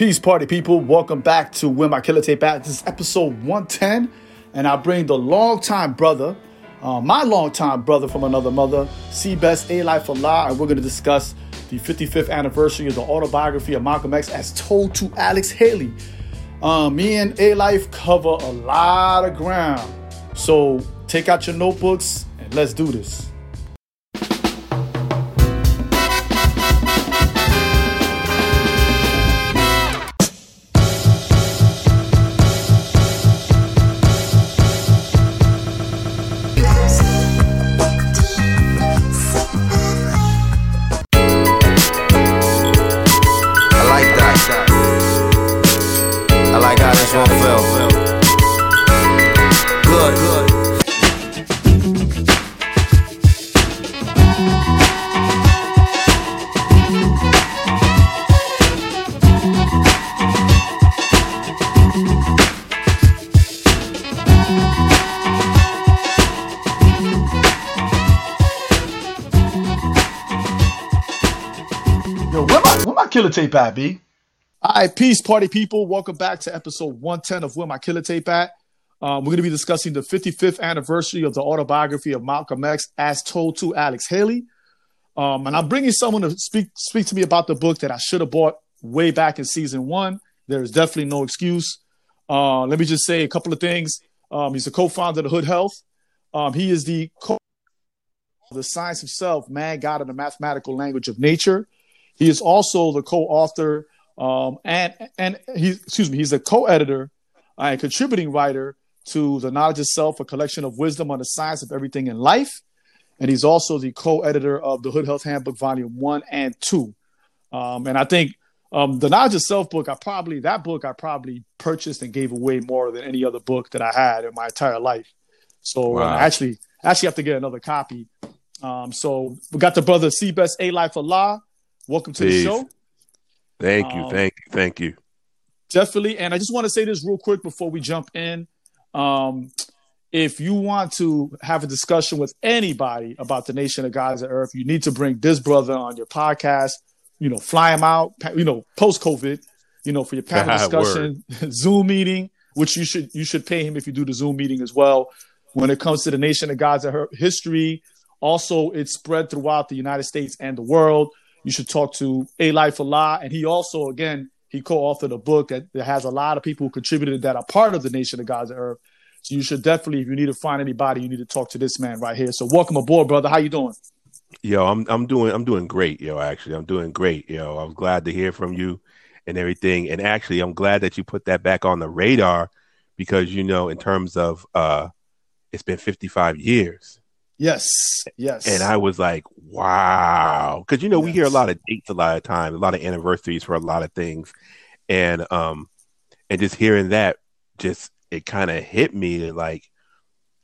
Peace, party people. Welcome back to Where My Killa Tape At. This is episode 110, and I bring the longtime brother, uh, my longtime brother from another mother, C Best Alife Allah, and we're going to discuss the 55th anniversary of the autobiography of Malcolm X as told to Alex Haley. Um, me and Alife cover a lot of ground. So take out your notebooks and let's do this. Tape at, B? All right, peace, party people. Welcome back to episode 110 of Where My Killa Tape At. Um, we're going to be discussing the 55th anniversary of the autobiography of Malcolm X as told to Alex Haley. Um, and I'm bringing someone to speak speak to me about the book that I should have bought way back in season one. There is definitely no excuse. Uh, let me just say a couple of things. Um, he's the co-founder of the Hood Health. Um, he is the co the science of self, man, God, and the mathematical language of nature. He is also the co-author um, and and he excuse me, he's a co-editor and contributing writer to the Knowledge of Self, a collection of wisdom on the science of everything in life. And he's also the co-editor of the Hood Health Handbook, Volume One and Two. Um, and I think um, the Knowledge of Self book, I probably that book I probably purchased and gave away more than any other book that I had in my entire life. So uh, Wow. actually, actually have to get another copy. Um, so we got the brother C Best Alife Allah. Welcome to the show. Thank you, Um, thank you, thank you. Definitely. And I just want to say this real quick before we jump in. Um, if you want to have a discussion with anybody about the nation of God's of earth, you need to bring this brother on your podcast. You know, fly him out. You know, post COVID. You know, for your panel discussion, Zoom meeting, which you should you should pay him if you do the Zoom meeting as well. When it comes to the nation of God's earth history, also it's spread throughout the United States and the world. You should talk to Alife Allah, and he also again he co-authored a book that, that has a lot of people who contributed that are part of the nation of God's earth. So you should definitely, if you need to find anybody, you need to talk to this man right here. So welcome aboard, brother. How you doing? Yo, I'm I'm doing I'm doing great, yo. Actually, I'm doing great, yo. I'm glad to hear from you and everything. And actually, I'm glad that you put that back on the radar because you know, in terms of uh, it's been 55 years, Yes, yes. and I was like, wow, because you know we hear a lot of dates a lot of times, a lot of anniversaries for a lot of things, and um, and just hearing that, just it kind of hit me like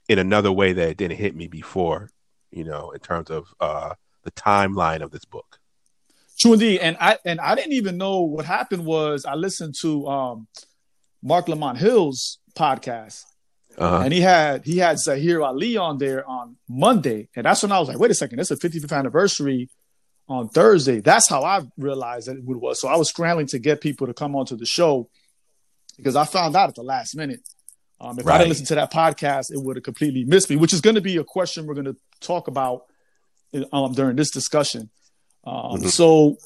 in another way that it didn't hit me before, you know, in terms of uh the timeline of this book. True indeed. And I and I didn't even know what happened was I listened to um Marc Lamont Hill's podcast. Uh-huh. And he had he had Zaheer Ali on there on Monday. And that's when I was like, wait a second, it's a 55th anniversary on Thursday. That's how I realized that it was. So I was scrambling to get people to come onto the show because I found out at the last minute. Um, if I Right. didn't listen to that podcast, it would have completely missed me, which is going to be a question we're going to talk about um, during this discussion. Um, Mhm. So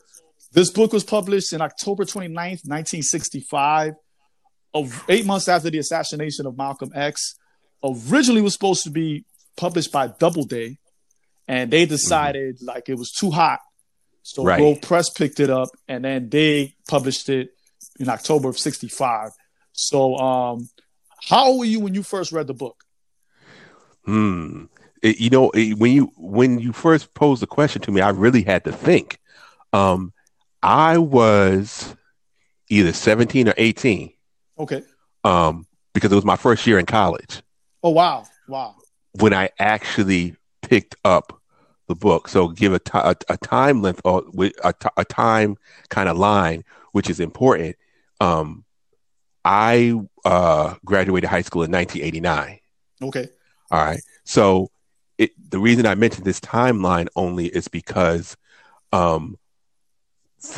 this book was published in October 29th, 1965, of eight months after the assassination of Malcolm X. Originally was supposed to be published by Doubleday, and they decided like it was too hot. So Right. Grove Press picked it up, and then they published it in October of 65. So um, how old were you when you first read the book? Hmm. It- you know, it- when you when you first posed the question to me, I really had to think. Um, I was either 17 or 18. Okay. Um, because it was my first year in college. Oh wow. Wow. when I actually picked up the book. So give a a, a time length or a, a time kind of line, which is important. Um, I uh, graduated high school in 1989. Okay. All right. So it, the reason I mentioned this timeline only is because um,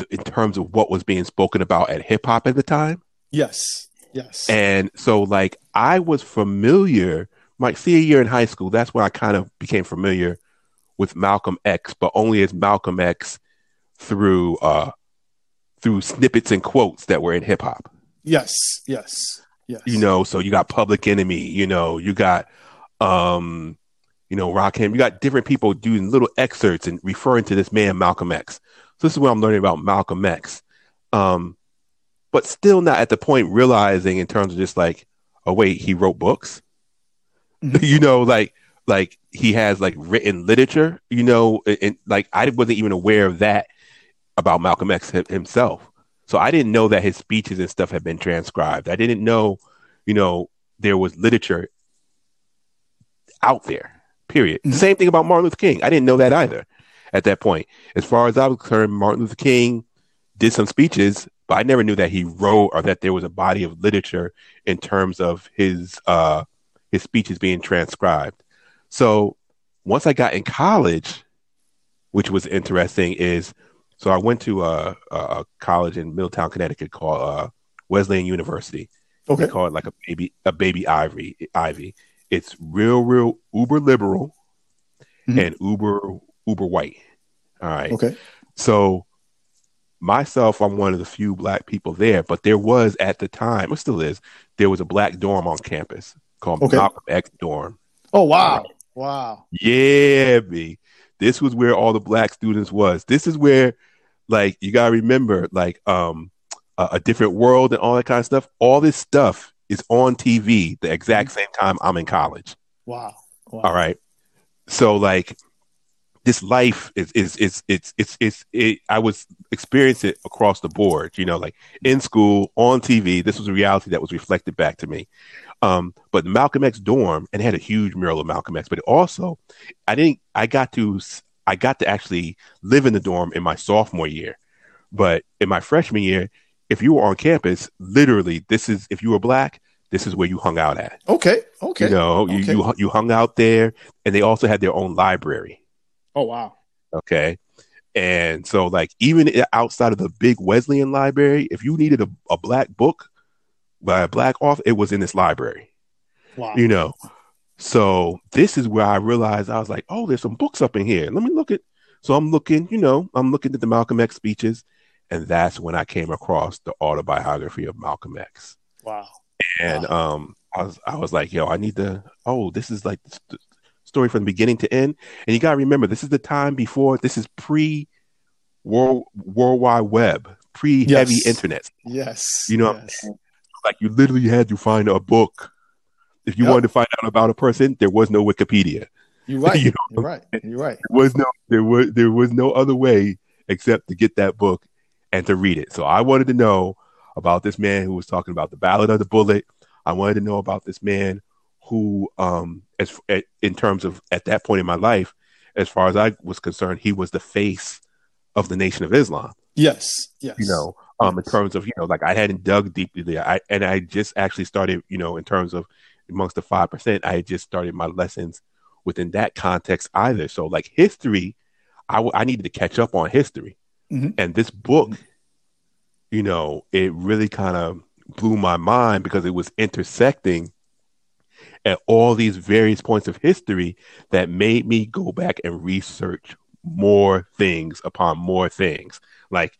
in terms of what was being spoken about at hip hop at the time. Yes. Yes. And so, like, I was familiar, my senior year in high school, that's when I kind of became familiar with Malcolm X, but only as Malcolm X through uh through snippets and quotes that were in hip hop. Yes, yes, yes. You know, so you got Public Enemy, you know, you got um, you know, Rakim, you got different people doing little excerpts and referring to this man Malcolm X. So this is what I'm learning about Malcolm X. Um, but still not at the point realizing in terms of just like, oh wait, he wrote books. Mm-hmm. you know, like like he has like written literature, you know, and, and, like I wasn't even aware of that about Malcolm X himself. So I didn't know that his speeches and stuff had been transcribed. I didn't know, you know, there was literature out there. Period. Mm-hmm. Same thing about Martin Luther King. I didn't know that either at that point. As far as I was concerned, Martin Luther King did some speeches, but I never knew that he wrote or that there was a body of literature in terms of his uh, his speeches being transcribed. So once I got in college, which was interesting, is so I went to a, a college in Middletown, Connecticut called uh, Wesleyan University. Okay. They call it like a baby a baby Ivy Ivy. It's real, real uber liberal mm-hmm. and uber uber white. All right. Okay. So myself, I'm one of the few black people there, but there was at the time, it still is, there was a black dorm on campus called okay. Malcolm X dorm. Oh wow. Right. Wow. Yeah, me. This was where all the black students was. This is where like you gotta remember, like um a, a different world and all that kind of stuff. All this stuff is on TV the exact mm-hmm. same time I'm in college. Wow. wow. All right. So like this life is is is it's it's it's it, I was experiencing it across the board, you know, like in school, on TV. This was a reality that was reflected back to me. Um, but Malcolm X dorm and had a huge mural of Malcolm X, but also I didn't I got to I got to actually live in the dorm in my sophomore year. But in my freshman year, if you were on campus, literally, this is if you were black, this is where you hung out at. Okay, okay. You know, okay. you you you hung out there, and they also had their own library. Oh wow. Okay. And so, like, even outside of the big Wesleyan library, if you needed a, a black book by a black author, it was in this library. Wow. You know, so this is where I realized I was like, oh, there's some books up in here. Let me look at. So I'm looking, you know, I'm looking at the Malcolm X speeches, and that's when I came across the autobiography of Malcolm X. Wow. And wow. um, I was I was like, yo, I need to. Oh, this is like story from beginning to end. And you gotta remember, this is the time before. This is pre World World Wide Web, pre heavy yes. internet. Yes. You know, yes. like you literally had to find a book if you yep. wanted to find out about a person, there was no Wikipedia. You're right. you know? You're right. You're right. There was no there was there was no other way except to get that book and to read it. So I wanted to know about this man who was talking about the Ballot or the Bullet. I wanted to know about this man who, um, as in terms of at that point in my life, as far as I was concerned, he was the face of the Nation of Islam. Yes, yes. You know, um, in terms of you know, like I hadn't dug deeply there, I and I just actually started, you know, in terms of amongst the 5%, I had just started my lessons within that context either. So, like history, I, w- I needed to catch up on history. Mm-hmm. And this book, you know, it really kind of blew my mind because it was intersecting at all these various points of history that made me go back and research more things upon more things. Like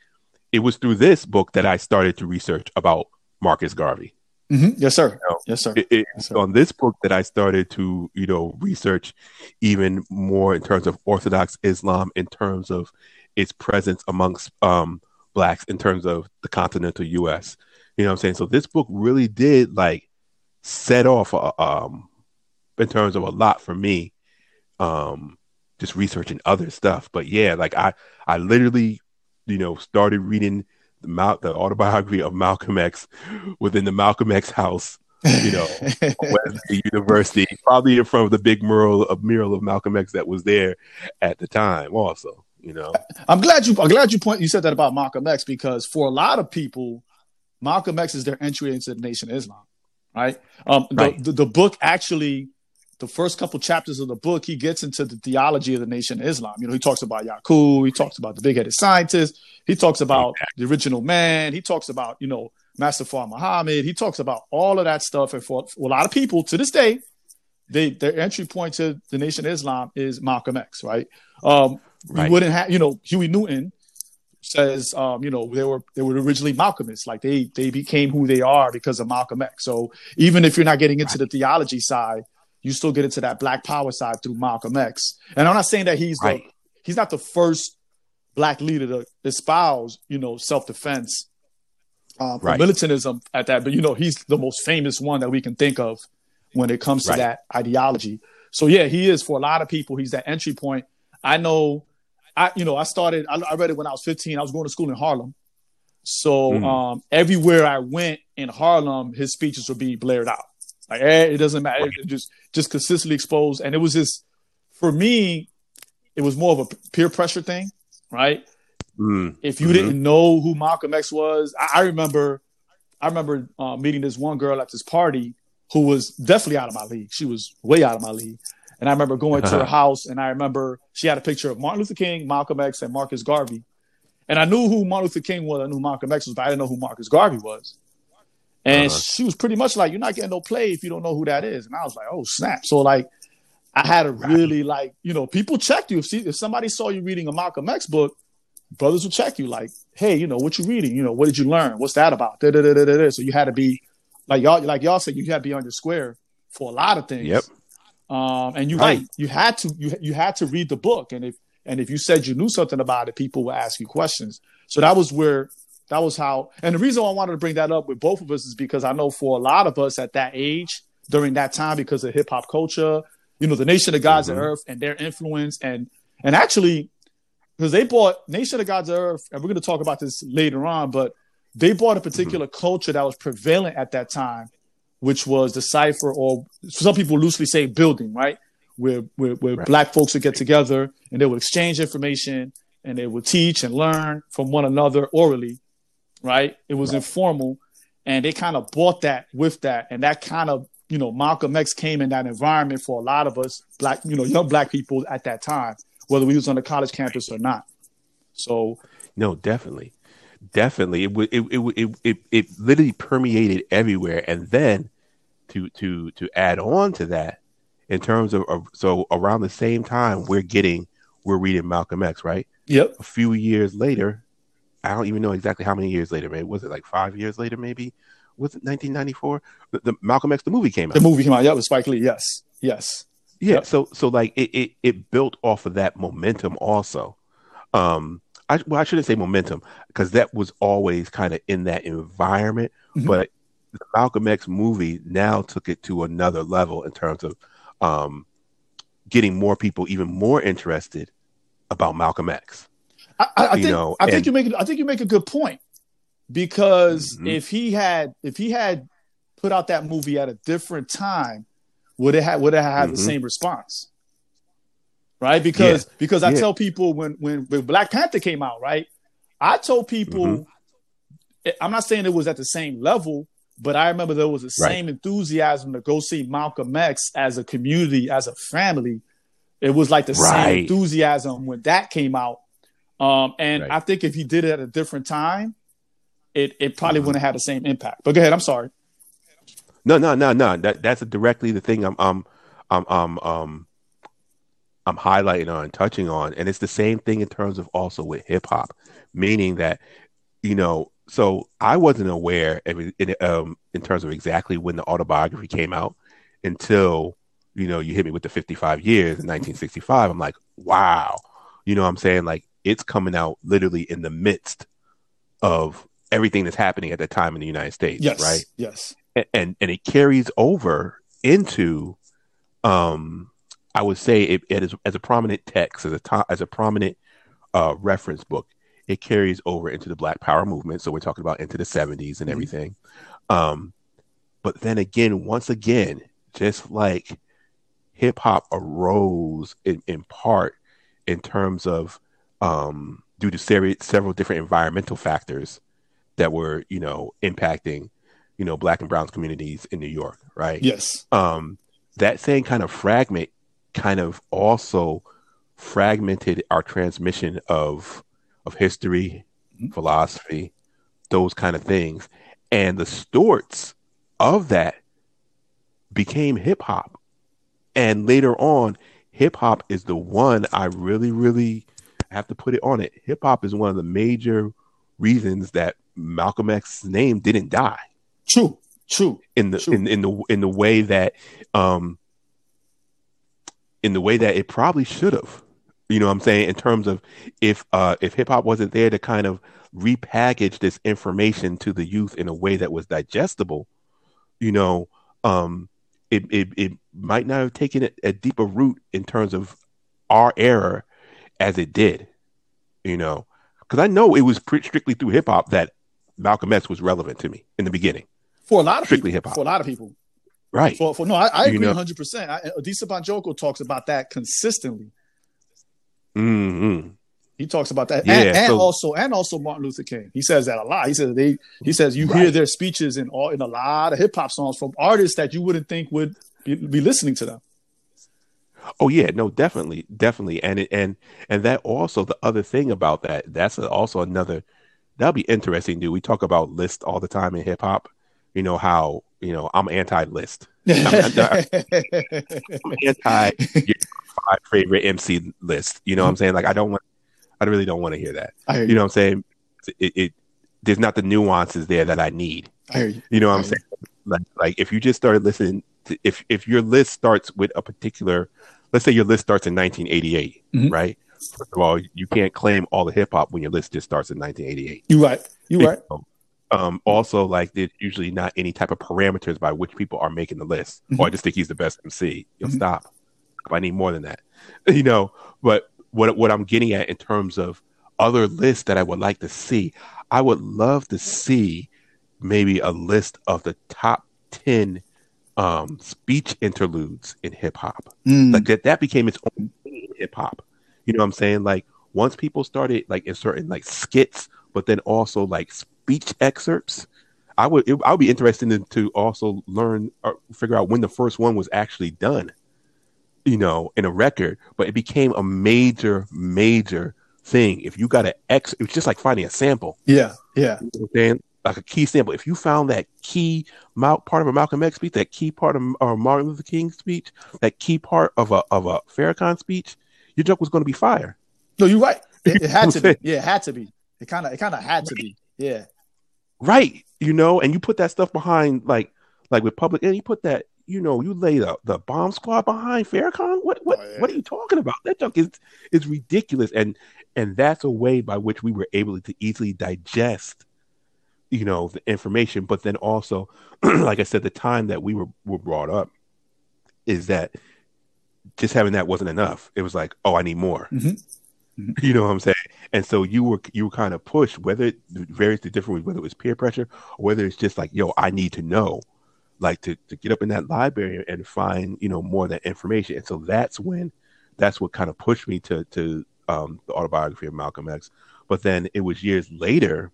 it was through this book that I started to research about Marcus Garvey. Mm-hmm. Yes, sir. You know, yes, sir. It, it, yes, sir. On this book that I started to, you know, research even more in terms of Orthodox Islam, in terms of its presence amongst um, blacks, in terms of the continental U.S. You know what I'm saying? So this book really did like set off, a, um, in terms of a lot for me, um, just researching other stuff. But yeah, like I, I literally, you know, started reading the, Mal- the autobiography of Malcolm X within the Malcolm X house, you know, Wesleyan University, probably in front of the big mural of mural of Malcolm X that was there at the time. Also, you know, I'm glad you I'm glad you point you said that about Malcolm X because for a lot of people, Malcolm X is their entry into the Nation of Islam, right? Um, the, right. the, the book actually the first couple chapters of the book, he gets into the theology of the Nation of Islam. You know, he talks about Yaqub, he talks about the big-headed scientist, he talks about the original man, he talks about you know Master Fard Muhammad, he talks about all of that stuff. And for, for a lot of people to this day, they their entry point to the Nation of Islam is Malcolm X, right? Um, right. We wouldn't have, you know, Huey Newton says, um, you know, they were they were originally Malcolmists, like they they became who they are because of Malcolm X. So even if you're not getting into right. the theology side, you still get into that Black Power side through Malcolm X. And I'm not saying that he's right. the he's not the first black leader to espouse, you know, self defense, um, right. militantism at that, but you know, he's the most famous one that we can think of when it comes to that ideology. So yeah, he is for a lot of people. He's that entry point. I know, I you know I started. I, I read it when I was 15. I was going to school in Harlem, so mm. um, everywhere I went in Harlem, his speeches were being blared out. Like eh, it doesn't matter, it just just consistently exposed, and it was just for me, it was more of a peer pressure thing, right? Mm. If you mm-hmm. didn't know who Malcolm X was, I, I remember, I remember uh, meeting this one girl at this party who was definitely out of my league. She was way out of my league. And I remember going to her house and I remember she had a picture of Martin Luther King, Malcolm X, and Marcus Garvey. And I knew who Martin Luther King was, I knew Malcolm X was, but I didn't know who Marcus Garvey was. And uh-huh. she was pretty much like, You're not getting no play if you don't know who that is. And I was like, Oh, snap. So, like, I had to really, like, you know, people checked you. If, see, if somebody saw you reading a Malcolm X book, brothers would check you, like, Hey, you know, what you reading? You know, what did you learn? What's that about? Da-da-da-da-da. So you had to be like y'all, like y'all said, you had to be on your square for a lot of things. Yep. Um, and you right. right. You had to you you had to read the book, and if and if you said you knew something about it, people would ask you questions. So that was where that was how. And the reason I wanted to bring that up with both of us is because I know for a lot of us at that age during that time, because of hip hop culture, you know, the Nation of Gods mm-hmm. of Earth and their influence, and and actually because they bought Nation of Gods of Earth, and we're going to talk about this later on, but they bought a particular mm-hmm. culture that was prevalent at that time, which was the cipher, or some people loosely say building, right? Where where, where right. black folks would get together and they would exchange information and they would teach and learn from one another orally, right? It was right. informal, and they kind of bought that with that, and that kind of you know Malcolm X came in that environment for a lot of us black, you know, young black people at that time, whether we was on the college campus or not. So no, definitely definitely it it it it it, it literally permeated everywhere. And then to to to add on to that in terms of, of, so around the same time we're getting we're reading Malcolm X right? Yep. A few years later I don't even know exactly how many years later maybe was it like 5 years later maybe? Was it 1994 the, the Malcolm X the movie came out. The movie came out. Yeah with Spike Lee. Yes. Yes. Yeah yep. so so like it, it it built off of that momentum also. Um I, well, I shouldn't say momentum because that was always kind of in that environment. Mm-hmm. But the Malcolm X movie now took it to another level in terms of um, getting more people even more interested about Malcolm X. I, I, I think, know, I and, think you make I think you make a good point because mm-hmm. if he had if he had put out that movie at a different time, would it have would it have had mm-hmm. the same response? Right? Because yeah. because I yeah. tell people when, when when Black Panther came out, right? I told people mm-hmm. I'm not saying it was at the same level, but I remember there was the right. same enthusiasm to go see Malcolm X as a community, as a family. It was like the right. same enthusiasm when that came out. Um, and right. I think if he did it at a different time, it it probably mm-hmm. wouldn't have the same impact. But go ahead, I'm sorry. No, no, no, no. That that's directly the thing I'm um um um um I'm highlighting on, touching on, and it's the same thing in terms of also with hip hop, meaning that you know. So I wasn't aware in, um, in terms of exactly when the autobiography came out until you know you hit me with the 55 years in 1965. I'm like, wow, you know, what I'm saying like it's coming out literally in the midst of everything that's happening at the time in the United States, yes, right? Yes, and, and and it carries over into um I would say it, it is as a prominent text, as a to, as a prominent uh, reference book. It carries over into the Black Power movement. So we're talking about into the 70s and mm-hmm. everything. Um, but then again, once again, just like hip hop arose in, in part in terms of um, due to ser- several different environmental factors that were, you know, impacting, you know, black and brown communities in New York, right? Yes. Um, that same kind of fragment kind of also fragmented our transmission of of history, mm-hmm. philosophy, those kind of things. And the Storts of that became hip hop. And later on, hip hop is the one I really, really have to put it on it. Hip hop is one of the major reasons that Malcolm X's name didn't die. True, true. In the true. in in the in the way that um in the way that it probably should have. You know what I'm saying? In terms of if uh if hip hop wasn't there to kind of repackage this information to the youth in a way that was digestible, you know, um it it, it might not have taken a, deeper root in terms of our era as it did. You know, because I know it was pretty strictly through hip hop that Malcolm X was relevant to me in the beginning. For a lot of strictly hip hop. For a lot of people. Right. For, for no, I, I agree hundred percent. Adisa Banjoko talks about that consistently. Mm-hmm. He talks about that, yeah, and, and so, also and also Martin Luther King. He says that a lot. He says they. He says you right. hear their speeches in all in a lot of hip hop songs from artists that you wouldn't think would be, be listening to them. Oh yeah, no, definitely, definitely, and and and that also the other thing about that. That's also another. That'll be interesting, dude. We talk about lists all the time in hip hop. You know how you know, I'm anti-list. I'm, I'm, I'm anti five favorite MC list. You know what I'm saying? Like I don't want, I really don't want to hear that. You. you. know what I'm saying? It, it, there's not the nuances there that I need. I hear you. You know what I am saying? Like, like if you just started listening, to, if if your list starts with a particular, let's say your list starts in 1988, mm-hmm. right? First of all, you can't claim all the hip hop when your list just starts in 1988. You right. You right. Um, also, like there's usually not any type of parameters by which people are making the list. Mm-hmm. Or I just think he's the best MC. You'll mm-hmm. stop. I need more than that, you know. But what what I'm getting at in terms of other lists that I would like to see, I would love to see maybe a list of the top ten um, speech interludes in hip hop. Mm. Like that that became its own hip hop. You know what I'm saying? Like once people started like inserting like skits, but then also like speech excerpts. I would it, I would be interested in, to also learn or figure out when the first one was actually done. You know, in a record, but it became a major, major thing. If you got an X, it's just like finding a sample. Yeah, yeah. You know saying like a key sample. If you found that key part of a Malcolm X speech, that key part of a Martin Luther King speech, that key part of a of a Farrakhan speech, your joke was going to be fire. No, you're right. It, it had to be. Yeah, it had to be. It kind of it kind of had to be. Yeah. Right. You know, and you put that stuff behind like like with Public Enemy you put that, you know, you lay the, the bomb squad behind Farrakhan. What what oh, yeah. what are you talking about? That junk is is ridiculous. And and that's a way by which we were able to easily digest you know the information but then also like i said the time that we were, were brought up is that just having that wasn't enough it was like oh i need more mm-hmm. Mm-hmm. You know what I'm saying? And so you were you were kind of pushed, whether it varies the different whether it was peer pressure or whether it's just like, yo, I need to know, like to, to get up in that library and find, you know, more of that information. And so that's when that's what kind of pushed me to to um, the autobiography of Malcolm X. But then it was years later,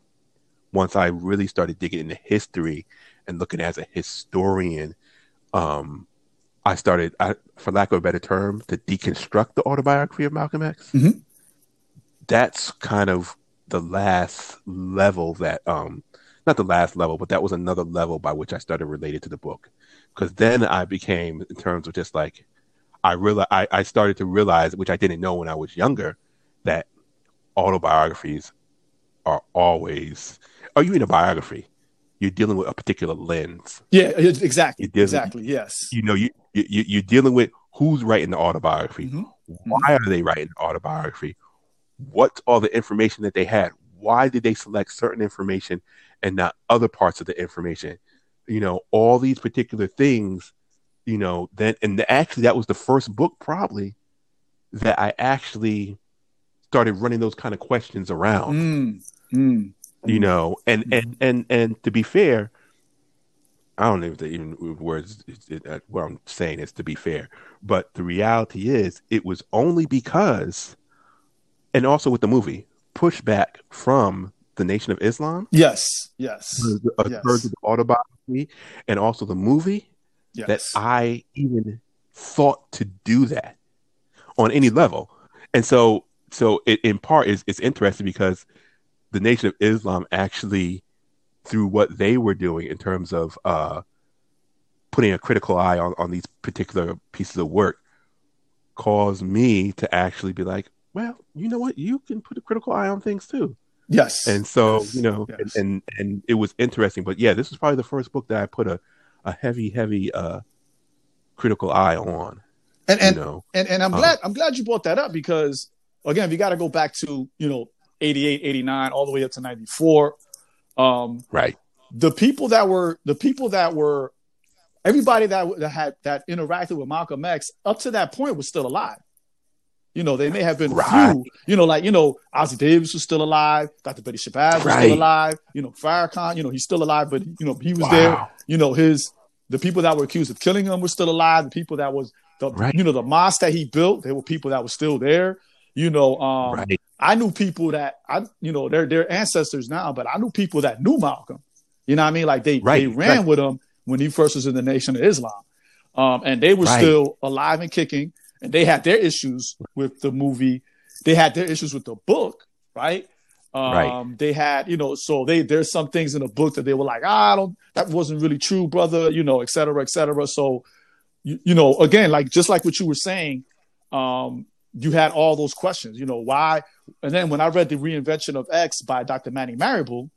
once I really started digging into history and looking as a historian, um, I started, I, for lack of a better term, to deconstruct the autobiography of Malcolm X. Mm-hmm that's kind of the last level that um not the last level, but that was another level by which I started related to the book. Because then I became, in terms of just like, I realized I, I started to realize, which I didn't know when I was younger, that autobiographies are always. Are you in a biography? You're dealing with a particular lens. Yeah, exactly. Dealing, exactly. Yes. You know, you, you you're dealing with who's writing the autobiography. Mm-hmm. Why are they writing the autobiography? What's all the information that they had? Why did they select certain information and not other parts of the information? You know, all these particular things, you know, then, and actually, that was the first book probably that I actually started running those kind of questions around. Mm, mm, you know, and, mm. and, and, and to be fair, I don't know if the even words it, what I'm saying is to be fair, but the reality is it was only because and also with the movie pushback from the Nation of Islam. Yes, yes, a yes. of the autobiography, and also the movie. Yes. That I even thought to do that on any level. And so, so it, in part, is it's interesting because the Nation of Islam actually, through what they were doing in terms of uh, putting a critical eye on, on these particular pieces of work, caused me to actually be like, well, you know what? You can put a critical eye on things too. Yes. And so, Yes. you know, Yes. and, and and it was interesting. But yeah, this is probably the first book that I put a, a heavy, heavy uh critical eye on. and and, you know. and and I'm Uh, glad I'm glad you brought that up because again, we got to go back to you know 88, 89, all the way up to 94. Um, Right. the people that were the people that were everybody that, that had that interacted with Malcolm X up to that point was still alive. You know, they may have been Right. few, you know, like, you know, Ossie Davis was still alive, Dr. Betty Shabazz was Right. still alive, you know, Farrakhan, you know, he's still alive, but you know, he was Wow. there. You know, his the people that were accused of killing him were still alive. The people that was the Right. you know, the mosque that he built, there were people that were still there. You know, um right. I knew people that I, you know, they're they're ancestors now, but I knew people that knew Malcolm. You know what I mean? Like they Right, they ran with him when he first was in the Nation of Islam, um, and they were still alive and kicking, and they had their issues with the movie. They had their issues with the book, right? Um, Right. They had, you know, so they there's some things in the book that they were like, ah, I don't, that wasn't really true, brother, you know, et cetera, et cetera. So, you, you know, again, like just like what you were saying, um, you had all those questions, you know, why? And then when I read the reinvention of X by Dr. Manning Marable,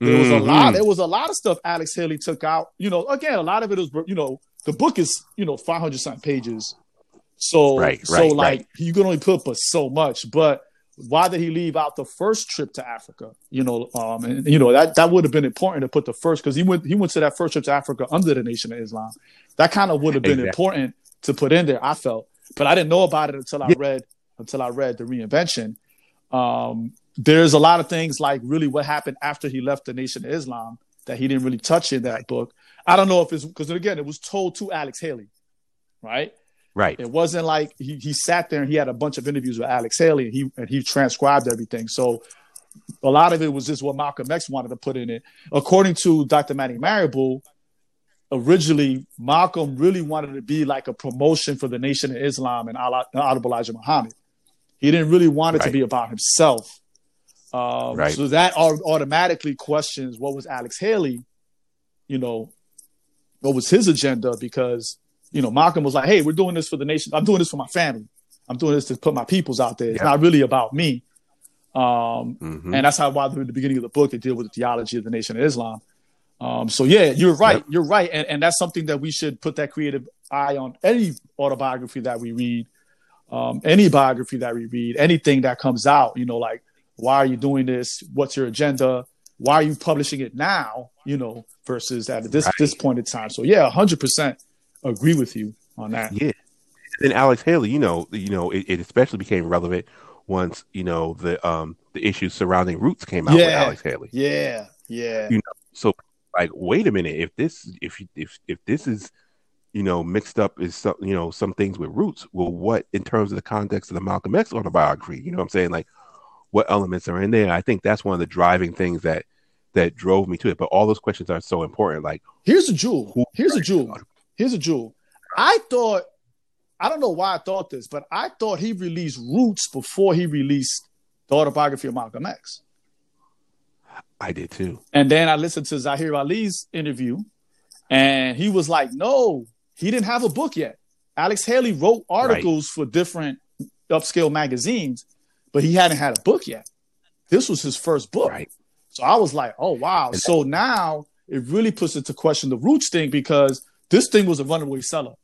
there was a Mhm. lot. There was a lot of stuff Alex Haley took out. You know, again, a lot of it was, you know, the book is, you know, 500 something pages. So, Right, so right, like right. you can only put but so much. But why did he leave out the first trip to Africa? You know, um, and you know that that would have been important to put the first because he went he went to that first trip to Africa under the Nation of Islam. That kind of would have been Exactly. important to put in there. I felt, but I didn't know about it until I Yeah. read until I read the reinvention. Um, there's a lot of things like really what happened after he left the Nation of Islam that he didn't really touch in that book. I don't know if it's because again it was told to Alex Haley, right? Right. It wasn't like he, he sat there and he had a bunch of interviews with Alex Haley and he and he transcribed everything. So a lot of it was just what Malcolm X wanted to put in it. According to Dr. Manning Marable, originally Malcolm really wanted to be like a promotion for the Nation of Islam and Allah- Honorable Elijah Muhammad. He didn't really want it to be about himself. Um, Right. So that automatically questions what was Alex Haley, you know, what was his agenda because you know Malcolm was like, "Hey, we're doing this for the nation. I'm doing this for my family. I'm doing this to put my peoples out there. It's Yeah. not really about me." Um, Mhm. and that's how why in the beginning of the book it deal with the theology of the Nation of Islam. Um, so yeah, you're right. Yep. You're right, and, and that's something that we should put that creative eye on any autobiography that we read, um, any biography that we read, anything that comes out. You know, like why are you doing this? What's your agenda? Why are you publishing it now? You know, versus at this Right. this point in time. So yeah, hundred percent agree with you on that. Yeah. And Alex Haley, you know, you know, it, it especially became relevant once you know the um the issues surrounding Roots came out with Alex Haley. Yeah, yeah, You know, So, like, wait a minute, if this, if if if this is, you know, mixed up is some, you know, some things with Roots, well, what in terms of the context of the Malcolm X autobiography? You know, what I'm saying, like, what elements are in there? I think that's one of the driving things that that drove me to it. But all those questions are so important. Like, Here's a jewel. Here's a jewel. Here's a jewel. I thought, I don't know why I thought this, but I thought he released Roots before he released the autobiography of Malcolm X. I did too. And then I listened to Zaheer Ali's interview, and he was like, no, he didn't have a book yet. Alex Haley wrote articles for different upscale magazines, but he hadn't had a book yet. This was his first book. Right. So I was like, oh wow. So now it really puts into question the roots thing because this thing was a runaway seller.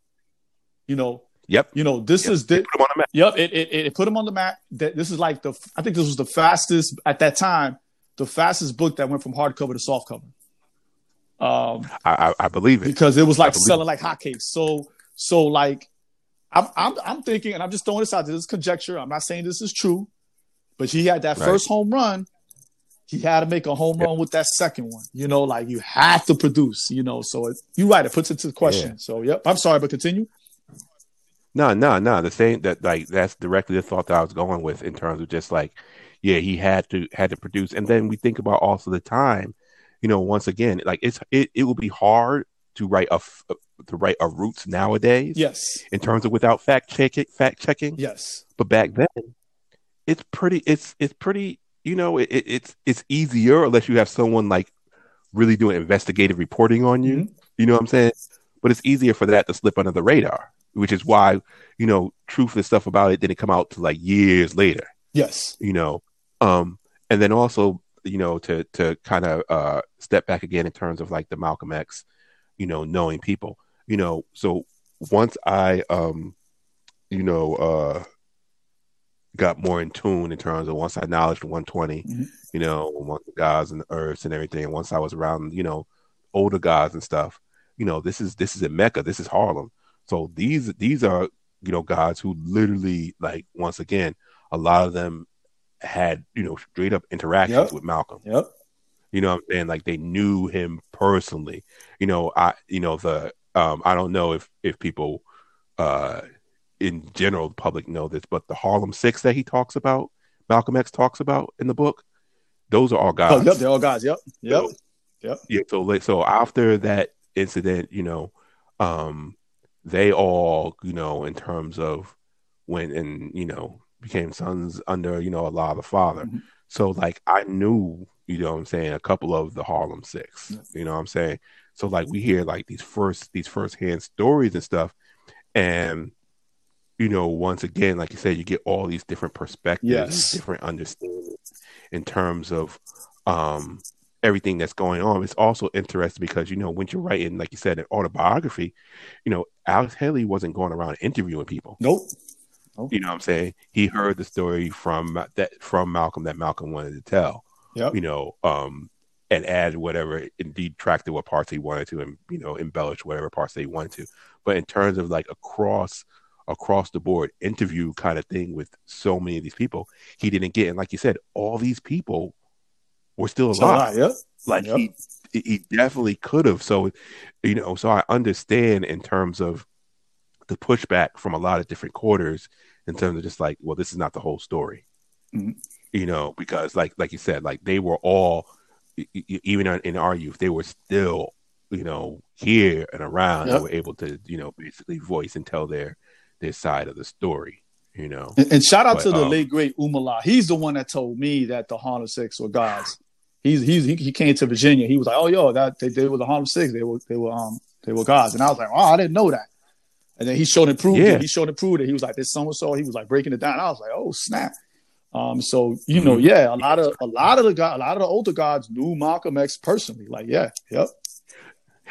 You know, Yep. you know, this Yep. is the, put him on the map. yep, it, it it put him on the map. That this is like the I think this was the fastest at that time, the fastest book that went from hardcover to softcover. Um, I, I, believe it. because it was like selling like hotcakes. So so like I'm I'm I'm thinking, and I'm just throwing this out. This is conjecture. I'm not saying this is true, but he had that Right. first home run. He had to make a home run with that second one. You know, like you had to produce. You know, so it, you're right. It puts it to the question. Yeah. So yep. I'm sorry, but continue. No, no, no. The same that like that's directly the thought that I was going with in terms of just like, yeah, he had to had to produce, and then we think about also the time. You know, once again, like it's it it would be hard to write a uh, to write a roots nowadays. Yes. In terms of without fact checking fact checking. Yes. But back then, it's pretty. It's it's pretty. You know, it, it's it's easier unless you have someone like really doing investigative reporting on you. Mm-hmm. You know what I'm saying? But it's easier for that to slip under the radar, which is why you know truth and stuff about it didn't come out to like years later. Yes. You know, um, and then also you know to to kind of uh, step back again in terms of like the Malcolm X, you know, knowing people. You know, so once I um, you know, uh, got more in tune in terms of once I acknowledged 120, mm-hmm. you know, among the gods and the earths and everything. Once I was around, you know, older gods and stuff, you know, this is this is in Mecca, this is Harlem. So these these are you know gods who literally like once again, a lot of them had you know straight up interactions yep. with Malcolm. Yep. You know I'm saying? Like they knew him personally. You know, I you know the um I don't know if if people uh in general the public know this, but the Harlem Six that he talks about, Malcolm X talks about in the book, those are all guys. Oh, yep, they're all guys. Yep, yep, so, yep. Yeah. So so after that incident, you know, um, they all, you know, in terms of when and you know became sons under you know Allah the Father. Mm-hmm. So like I knew, you know, what I'm saying a couple of the Harlem Six. You know, what I'm saying. So like we hear like these first these first hand stories and stuff, and you know, once again, like you said, you get all these different perspectives, yes. different understandings in terms of um, everything that's going on. It's also interesting because, you know, when you're writing, like you said, an autobiography, you know, Alex Haley wasn't going around interviewing people. Nope. nope. You know what I'm saying? He heard the story from that from Malcolm that Malcolm wanted to tell. Yep. You know, um, and add whatever indeed to what parts he wanted to and you know embellish whatever parts they wanted to. But in terms of like across across the board interview kind of thing with so many of these people he didn't get. And like you said, all these people were still alive. So, yep. Like he he definitely could have. So, you know, so I understand in terms of the pushback from a lot of different quarters in terms of just like, well, this is not the whole story. Mm-hmm. You know, because like like you said, like they were all even in our youth, they were still, you know, here and around yep. and were able to, you know, basically voice and tell their their side of the story. You know, and, and shout out but, to the um, late great Umala. He's the one that told me that the Harlem Six were gods. He's, he's he, he came to Virginia. He was like, "Oh, yo, that they, they were the Harlem Six. They were they were um they were gods." And I was like, "Oh, I didn't know that." And then he showed and proved yeah. it. He showed and proved it. He was like, "This so and so." He was like breaking it down. I was like, "Oh, snap!" Um, so you know, mm-hmm. yeah, a lot of a lot of the god, a lot of the older gods knew Malcolm X personally. Like, yeah, yep.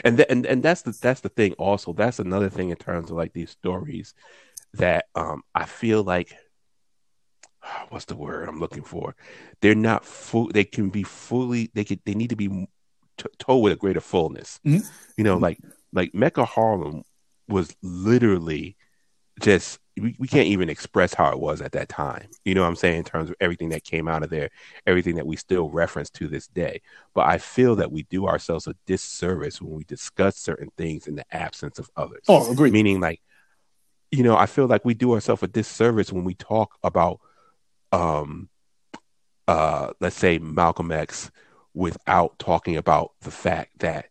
And th- and and that's the that's the thing. Also, that's another thing in terms of like these stories that um, I feel like what's the word I'm looking for? They're not full. They can be fully. They could. They need to be t- told with a greater fullness. Mm-hmm. You know, like like Mecca Harlem was literally just we, we can't even express how it was at that time. You know what I'm saying? In terms of everything that came out of there, everything that we still reference to this day. But I feel that we do ourselves a disservice when we discuss certain things in the absence of others. Oh, agree. Meaning like you know, I feel like we do ourselves a disservice when we talk about, um, uh, let's say Malcolm X, without talking about the fact that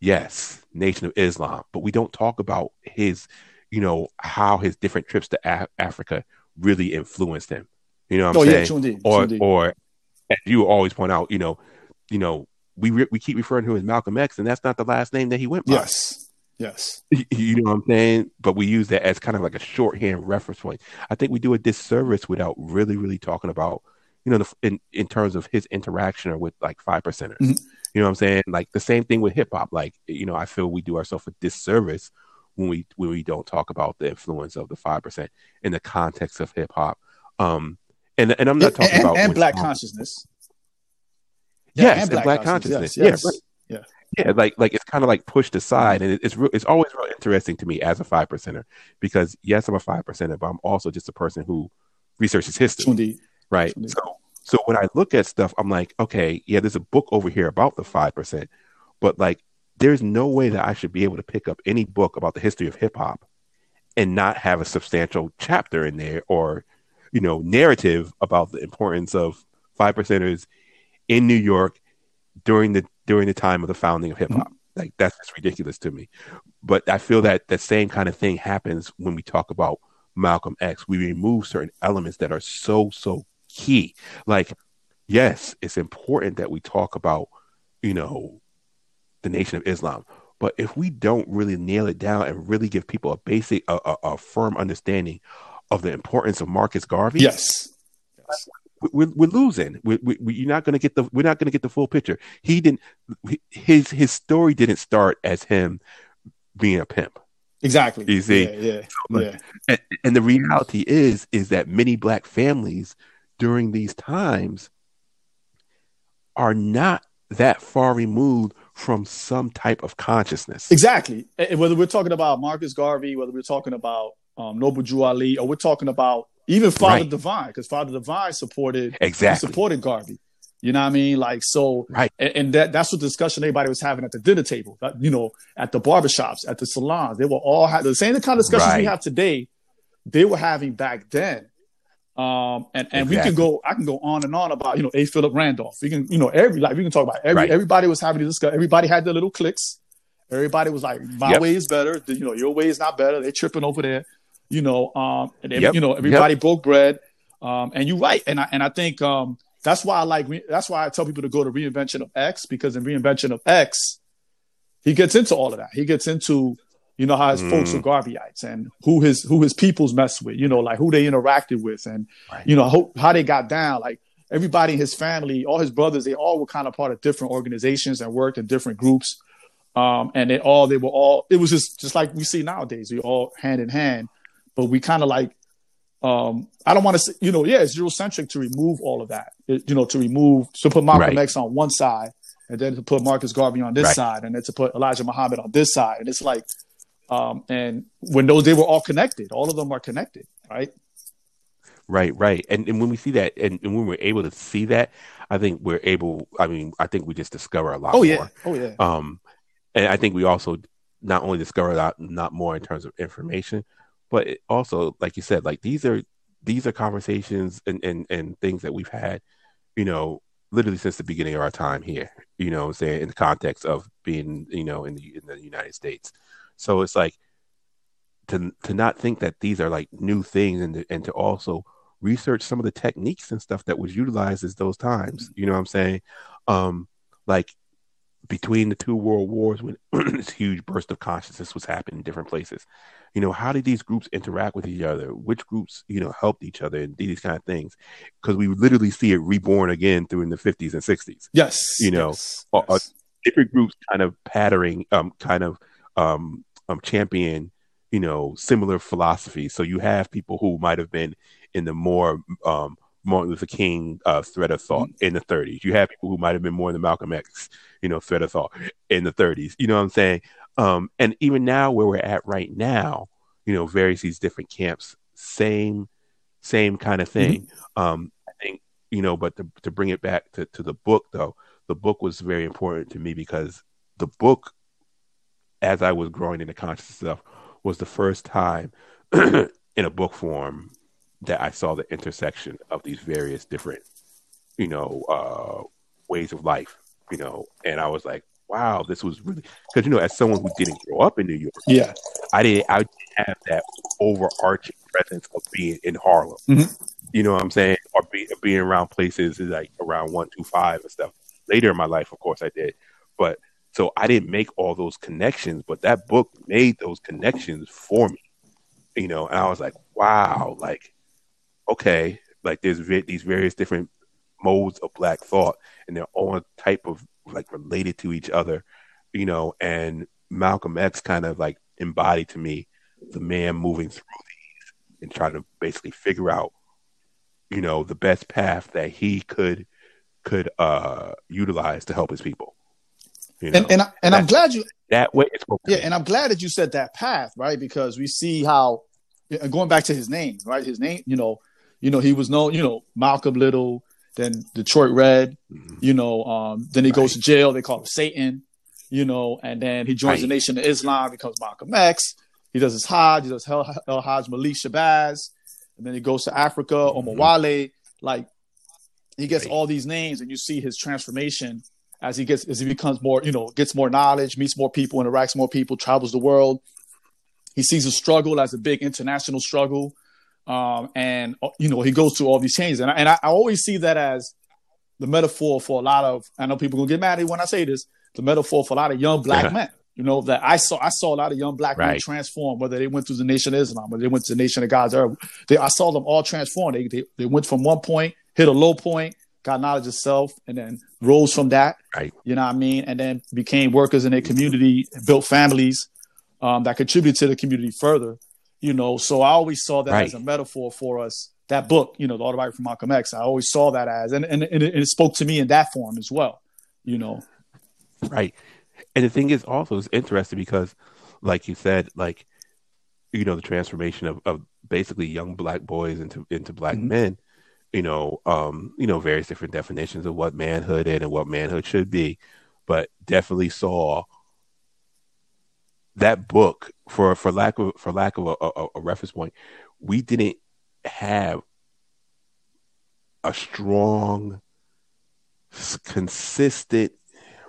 yes, Nation of Islam, but we don't talk about his, you know, how his different trips to Af- Africa really influenced him. You know what I'm oh, saying? Yeah, or, or as you always point out, you know, you know, we re- we keep referring to him as Malcolm X, and that's not the last name that he went by. Yes. Yes. You know what I'm saying? But we use that as kind of like a shorthand reference point. I think we do a disservice without really, really talking about, you know, the, in, in terms of his interaction or with like five percenters. Mm-hmm. You know what I'm saying? Like the same thing with hip hop. Like, you know, I feel we do ourselves a disservice when we when we don't talk about the influence of the five percent in the context of hip hop. Um and and I'm not talking and, about and black consciousness. Yeah, yes, and black, black consciousness. consciousness. Yes, yes. Yeah, right yeah, like like it's kind of like pushed aside, and it, it's re- it's always real interesting to me as a five percenter because yes, I'm a five percenter, but I'm also just a person who researches history, Indeed. right? Indeed. So so when I look at stuff, I'm like, okay, yeah, there's a book over here about the five percent, but like, there's no way that I should be able to pick up any book about the history of hip hop and not have a substantial chapter in there or you know narrative about the importance of five percenters in New York during the during the time of the founding of hip hop. Mm-hmm. Like that's just ridiculous to me. But I feel that the same kind of thing happens when we talk about Malcolm X. We remove certain elements that are so so key. Like, yes, it's important that we talk about, you know, the Nation of Islam. But if we don't really nail it down and really give people a basic, a, a, a firm understanding of the importance of Marcus Garvey, yes, we're, we're losing. We, we, you're not going to get the we're not going to get the full picture. He didn't his his story didn't start as him being a pimp. Exactly. You see, yeah, yeah, so, yeah. And, and the reality is is that many black families during these times are not that far removed from some type of consciousness. Exactly. Whether we're talking about Marcus Garvey, whether we're talking about um, Noble Drew Ali, or we're talking about even Father right. Divine, because Father Divine supported exactly supported Garvey. You know what I mean? Like so, right? And, and that that's what the discussion everybody was having at the dinner table. You know, at the barbershops, at the salons, they were all having the same kind of discussions right. we have today. They were having back then. Um, and, and exactly. we can go, I can go on and on about, you know, A. Philip Randolph. We can, you know, every, like, we can talk about every, right. everybody was having to discuss, everybody had their little cliques. Everybody was like, my yep. way is better. You know, your way is not better. They're tripping over there, you know, um, and yep. you know, everybody yep. broke bread. Um, and you're right. And I, and I think, um, that's why I like, that's why I tell people to go to reinvention of X because in reinvention of X, he gets into all of that. He gets into, you know how his mm. folks are Garveyites and who his who his peoples mess with, you know, like who they interacted with and right. you know how, how they got down. Like everybody in his family, all his brothers, they all were kind of part of different organizations and worked in different groups. Um, and they all they were all it was just just like we see nowadays. We all hand in hand, but we kind of like um, I don't want to say, you know, yeah, it's Eurocentric to remove all of that. It, you know, to remove to put Malcolm right. X on one side and then to put Marcus Garvey on this right. side and then to put Elijah Muhammad on this side. And it's like um, and when those they were all connected, all of them are connected, right? Right, right. And and when we see that, and, and when we're able to see that, I think we're able. I mean, I think we just discover a lot. Oh more. yeah, oh yeah. Um, and I think we also not only discover a lot, not more in terms of information, but also, like you said, like these are these are conversations and and and things that we've had, you know, literally since the beginning of our time here. You know, I'm saying in the context of being, you know, in the in the United States. So it's like to to not think that these are like new things and to, and to also research some of the techniques and stuff that was utilized as those times. You know what I'm saying? Um, like between the two world wars when this huge burst of consciousness was happening in different places you know how did these groups interact with each other which groups you know helped each other and these kind of things because we literally see it reborn again through in the 50s and 60s yes you know yes, yes. different groups kind of patterning um kind of um um, champion, you know, similar philosophies. So you have people who might have been in the more um, Martin Luther King uh, thread of thought mm-hmm. in the 30s. You have people who might have been more in the Malcolm X, you know, thread of thought in the 30s. You know what I'm saying? Um, and even now, where we're at right now, you know, various these different camps, same, same kind of thing. Mm-hmm. Um, I think, you know, but to, to bring it back to, to the book, though, the book was very important to me because the book as I was growing into consciousness stuff, was the first time in a book form that I saw the intersection of these various different, you know, uh, ways of life, you know, and I was like, wow, this was really because you know, as someone who didn't grow up in New York, yeah, I didn't, I didn't have that overarching presence of being in Harlem. Mm-hmm. You know what I'm saying, or be, being around places like around one two five and stuff. Later in my life, of course, I did, but so I didn't make all those connections, but that book made those connections for me. You know, and I was like, wow, like, okay, like there's vi- these various different modes of black thought, and they're all type of like related to each other, you know. And Malcolm X kind of like embodied to me the man moving through these and trying to basically figure out, you know, the best path that he could could uh utilize to help his people. You know, and and, I, and I'm glad you that way. yeah, and I'm glad that you said that path, right? Because we see how going back to his name, right? His name, you know, you know, he was known, you know, Malcolm Little, then Detroit Red, mm-hmm. you know, um, then he right. goes to jail. They call him Satan, you know, and then he joins right. the Nation of Islam, becomes Malcolm X. He does his Hajj, he does El, El Hajj Malik Shabazz, and then he goes to Africa, mm-hmm. Omowale. Like he gets right. all these names, and you see his transformation as he gets as he becomes more, you know, gets more knowledge, meets more people, interacts more people, travels the world. He sees a struggle as a big international struggle, um, and you know he goes through all these changes. And I, and I, always see that as the metaphor for a lot of. I know people gonna get mad at me when I say this. The metaphor for a lot of young black men. You know that I saw. I saw a lot of young black right. men transform. Whether they went through the Nation of Islam, or they went to the Nation of God's Earth. They, I saw them all transform. They, they they went from one point, hit a low point, got knowledge of self, and then rose from that. Right. You know what I mean? And then became workers in their community, built families um, that contributed to the community further. You know, so I always saw that right. as a metaphor for us. That book, you know, the autobiography from Malcolm X. I always saw that as, and and, and it, spoke to me in that form as well. You know. Right. And the thing is also it's interesting because, like you said, like you know, the transformation of, of basically young black boys into into black mm-hmm. men you know, um, you know, various different definitions of what manhood is and what manhood should be, but definitely saw that book for for lack of for lack of a, a, a reference point, we didn't have a strong, consistent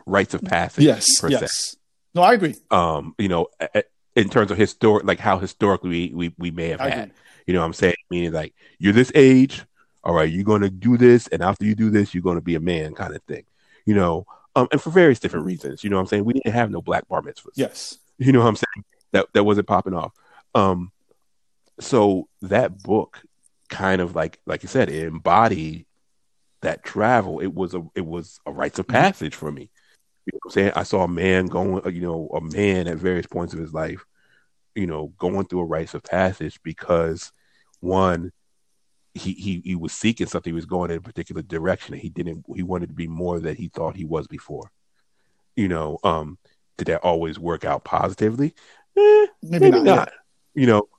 rites of passage. Yes, yes. Se. No, I agree. Um, you know, in terms of historic, like how historically we we, we may have I had. Agree. You know, what I'm saying, meaning like you're this age, all right, you're going to do this, and after you do this, you're going to be a man, kind of thing, you know. Um, and for various different reasons, you know, what I'm saying we didn't have no black bar mitzvahs. Yes, you know what I'm saying that that wasn't popping off. Um, so that book kind of like like you said, it embodied that travel. It was a it was a rites of mm-hmm. passage for me. You know what I'm saying? I saw a man going, you know, a man at various points of his life, you know, going through a rites of passage because one, he, he he was seeking something. He was going in a particular direction. He didn't. He wanted to be more than he thought he was before. You know, um, did that always work out positively? Eh, maybe, maybe, not. not. You know,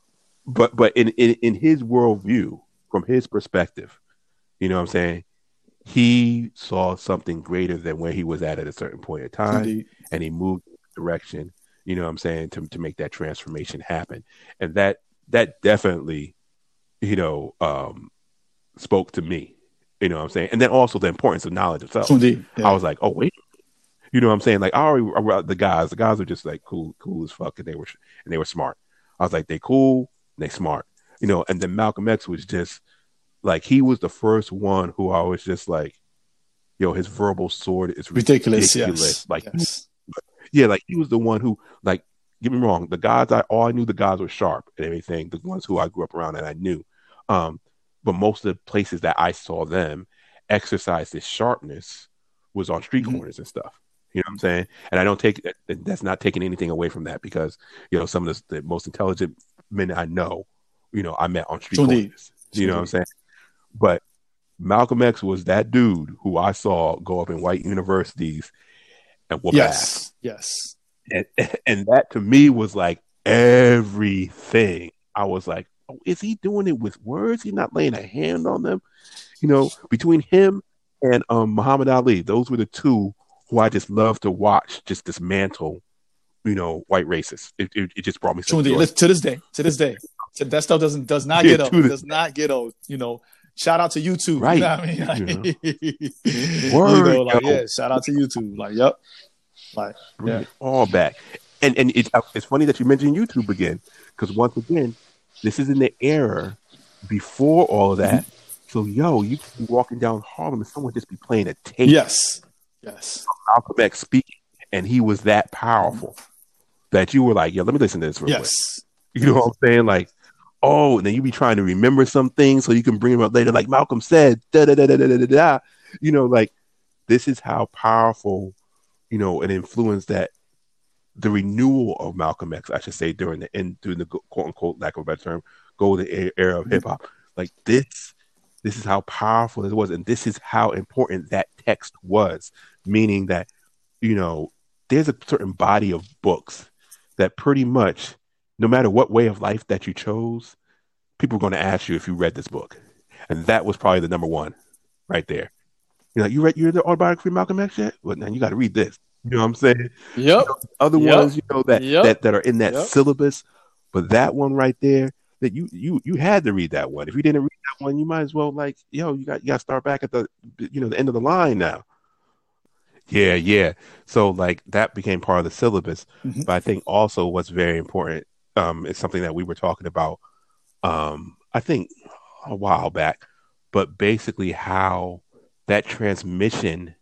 but but in, in in his worldview, from his perspective, you know, what I'm saying he saw something greater than where he was at at a certain point in time, Indeed. and he moved direction. You know, what I'm saying to to make that transformation happen, and that that definitely you know, um, spoke to me. You know what I'm saying? And then also the importance of knowledge itself. Indeed, yeah. I was like, oh wait, you know what I'm saying? Like I already the guys, the guys were just like cool, cool as fuck, and they were and they were smart. I was like, they cool, they smart, you know. And then Malcolm X was just like he was the first one who I was just like, yo, his verbal sword is ridiculous. ridiculous. Yes. Like, yes. yeah, like he was the one who like get me wrong, the guys I all I knew the guys were sharp and everything, the ones who I grew up around and I knew. Um, but most of the places that I saw them exercise this sharpness was on street mm-hmm. corners and stuff. You know what I'm saying? And I don't take that's not taking anything away from that because you know some of the, the most intelligent men I know, you know, I met on street corners. You know what I'm saying? But Malcolm X was that dude who I saw go up in white universities and whoop yes, ass. Yes, and and that to me was like everything. I was like, is he doing it with words? He's not laying a hand on them. You know, between him and um, Muhammad Ali, those were the two who I just love to watch just dismantle, you know, white racists. It, it, it just brought me to, the, to this day, to this day. that stuff doesn't does not yeah, get old. Does not get old. You know, shout out to YouTube. Right. You know I mean? Like, know. Word, you know, like, yeah, shout out to YouTube. Like, yep. Like, yeah. all back. And and it's it's funny that you mentioned YouTube again, because once again, this is in the era before all of that. Mm-hmm. So yo, you can be walking down Harlem and someone just be playing a tape. Yes. Yes. Malcolm X speaking, and he was that powerful that you were like, yo, let me listen to this real yes. quick. You know what I'm saying? Like, oh, and then you be trying to remember some things so you can bring them up later, like Malcolm said, da da da da da da da. You know, like this is how powerful, you know, an influence that the renewal of Malcolm X, I should say, during the end, during the quote unquote lack of a better term, golden era of hip hop. Like this, this is how powerful it was, and this is how important that text was. Meaning that, you know, there's a certain body of books that pretty much, no matter what way of life that you chose, people are going to ask you if you read this book, and that was probably the number one, right there. You know, you read you read the autobiography of Malcolm X yet? Well, now you got to read this. You know what I'm saying? Yep. You know, other yep. ones, you know, that, yep. that that are in that yep. syllabus, but that one right there, that you you you had to read that one. If you didn't read that one, you might as well like, yo, you got you got to start back at the you know the end of the line now. Yeah, yeah. So like that became part of the syllabus. Mhm. But I think also what's very important um, is something that we were talking about. Um, I think a while back, but basically how that transmission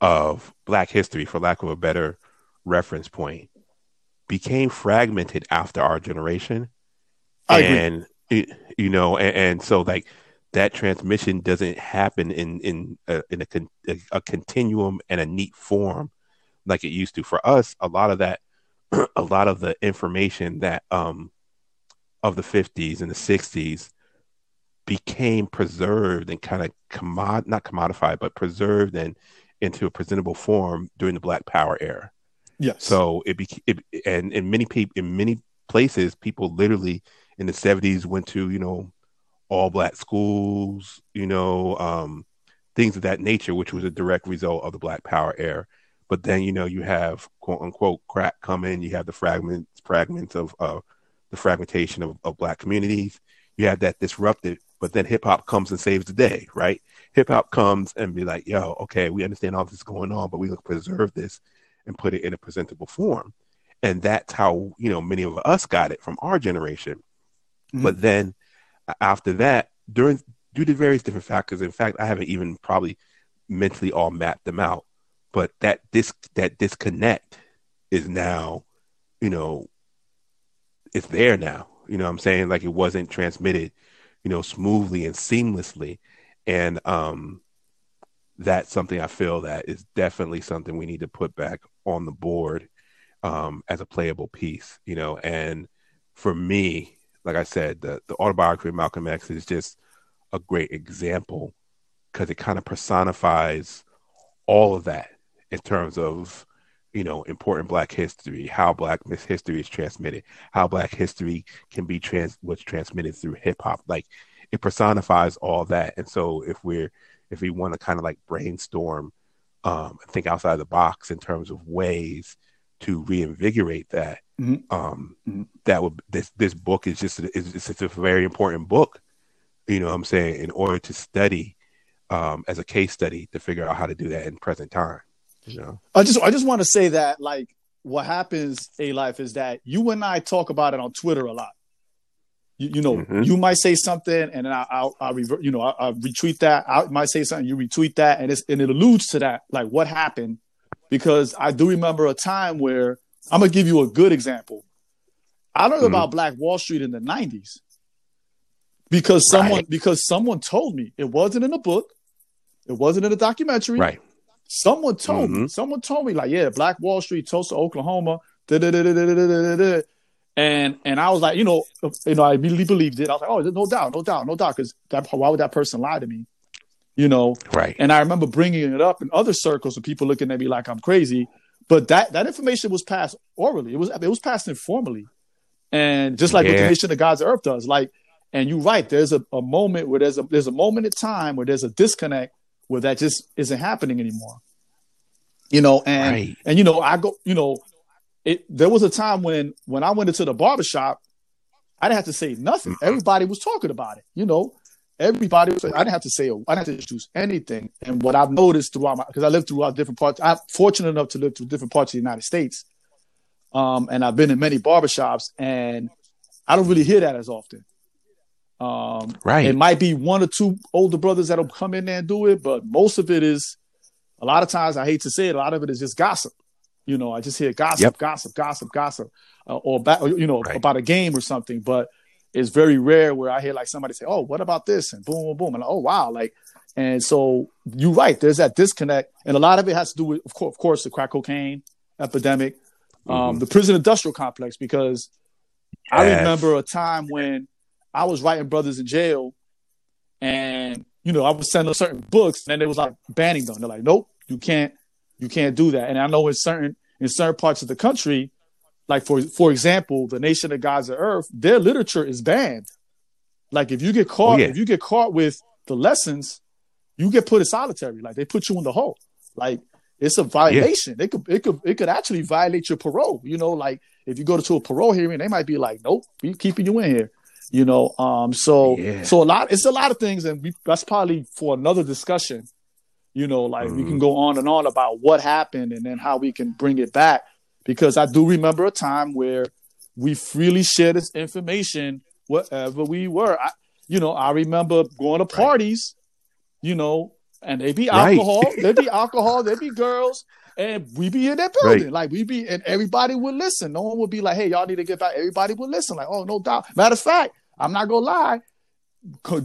of Black history, for lack of a better reference point, became fragmented after our generation I agree. and it, you know and, and so like that transmission doesn't happen in in a, in a, con, a, a continuum and a neat form like it used to for us a lot of that a lot of the information that um of the 50s and the 60s became preserved and kind of commod not commodified but preserved and into a presentable form during the black power era Yes. so it became, it, and in many people, in many places, people literally in the seventies went to, you know, all black schools, you know, um, things of that nature, which was a direct result of the Black Power era. But then, you know, you have quote unquote crack come in. You have the fragments, fragments of uh, the fragmentation of, of black communities. You have that disrupted, but then hip hop comes and saves the day, right? Hip hop comes and be like, yo, okay, we understand all this is going on, but we look preserve this and put it in a presentable form. And that's how, you know, many of us got it from our generation. Mhm. But then after that, during due to various different factors, in fact, I haven't even probably mentally all mapped them out. But that dis that disconnect is now, you know, it's there now. You know what I'm saying? Like it wasn't transmitted, you know, smoothly and seamlessly. And um that's something I feel that is definitely something we need to put back on the board um, as a playable piece, you know. And for me, like I said, the the autobiography of Malcolm X is just a great example because it kind of personifies all of that in terms of you know important Black history, how Black history is transmitted, how Black history can be trans was transmitted through hip hop. Like it personifies all that. And so if we're if we want to kind of like brainstorm um, think outside the box in terms of ways to reinvigorate that, Mhm. um, Mhm. that would this this book is just is it's, it's a very important book. You know, what I'm saying in order to study um, as a case study to figure out how to do that in present time. You know, I just I just want to say that like what happens Alife is that you and I talk about it on Twitter a lot. You, you know, Mhm. you might say something and then I, I'll, I'll revert, you know, I'll, I'll retweet that. I might say something, you retweet that, and it's and it alludes to that, like what happened, because I do remember a time where I'm gonna give you a good example. I learned Mhm. about Black Wall Street in the '90s because someone Right. because someone told me it wasn't in a book, it wasn't in a documentary, right? Someone told me. Mhm. Someone told me like, yeah, Black Wall Street, Tulsa, Oklahoma, da da da And and I was like, you know, you know, I immediately believed it. I was like, oh, no doubt, no doubt, no doubt, because that why would that person lie to me? You know. Right. And I remember bringing it up in other circles and people looking at me like I'm crazy. But that that information was passed orally. It was it was passed informally, and just like what the Yeah. of God's earth does. Like, and you're right. There's a, a moment where there's a there's a moment in time where there's a disconnect where that just isn't happening anymore. You know, and Right. and you know, I go, you know, it there was a time when when I went into the barbershop, I didn't have to say nothing. Everybody was talking about it, you know. Everybody was I didn't have to say I didn't have to introduce anything. And what I've noticed throughout my because I lived throughout different parts, I'm fortunate enough to live through different parts of the United States. Um, and I've been in many barbershops and I don't really hear that as often. Um, Right. it might be one or two older brothers that'll come in there and do it, but most of it is a lot of times I hate to say it, a lot of it is just gossip. You know, I just hear gossip, Yep. gossip, gossip, gossip, uh, or ba- you know Right. about a game or something. But it's very rare where I hear like somebody say, "Oh, what about this?" and boom, boom, boom, and like, oh wow, like. And so you're right. There's that disconnect, and a lot of it has to do with, of course, of course the crack cocaine epidemic, um, the prison industrial complex. Because I remember a time when I was writing brothers in jail, and you know I was sending certain books, and they was like banning them. They're like, "Nope, you can't, you can't do that." And I know in certain in certain parts of the country, like for for example, the Nation of Gods of Earth, their literature is banned. Like if you get caught, yeah. if you get caught with the lessons, you get put in solitary. Like they put you in the hole. Like it's a violation. It could it could it could actually violate your parole. You know, like if you go to a parole hearing, they might be like, "Nope, we keeping you in here." You know, um, so Yeah. so a lot. It's a lot of things, and we, that's probably for another discussion. You know, like mm-hmm. we can mm-hmm. go on and on about what happened and then how we can bring it back. Because I do remember a time where we freely shared this information wherever we were. I, you know, I remember going to parties, right. you know, and they be alcohol, right. there be alcohol, there be girls, and we be in that building. Right. Like we be, and everybody would listen. No one would be like, "Hey, y'all need to get back." Everybody would listen. Like, oh, no doubt. Matter of fact, I'm not gonna lie.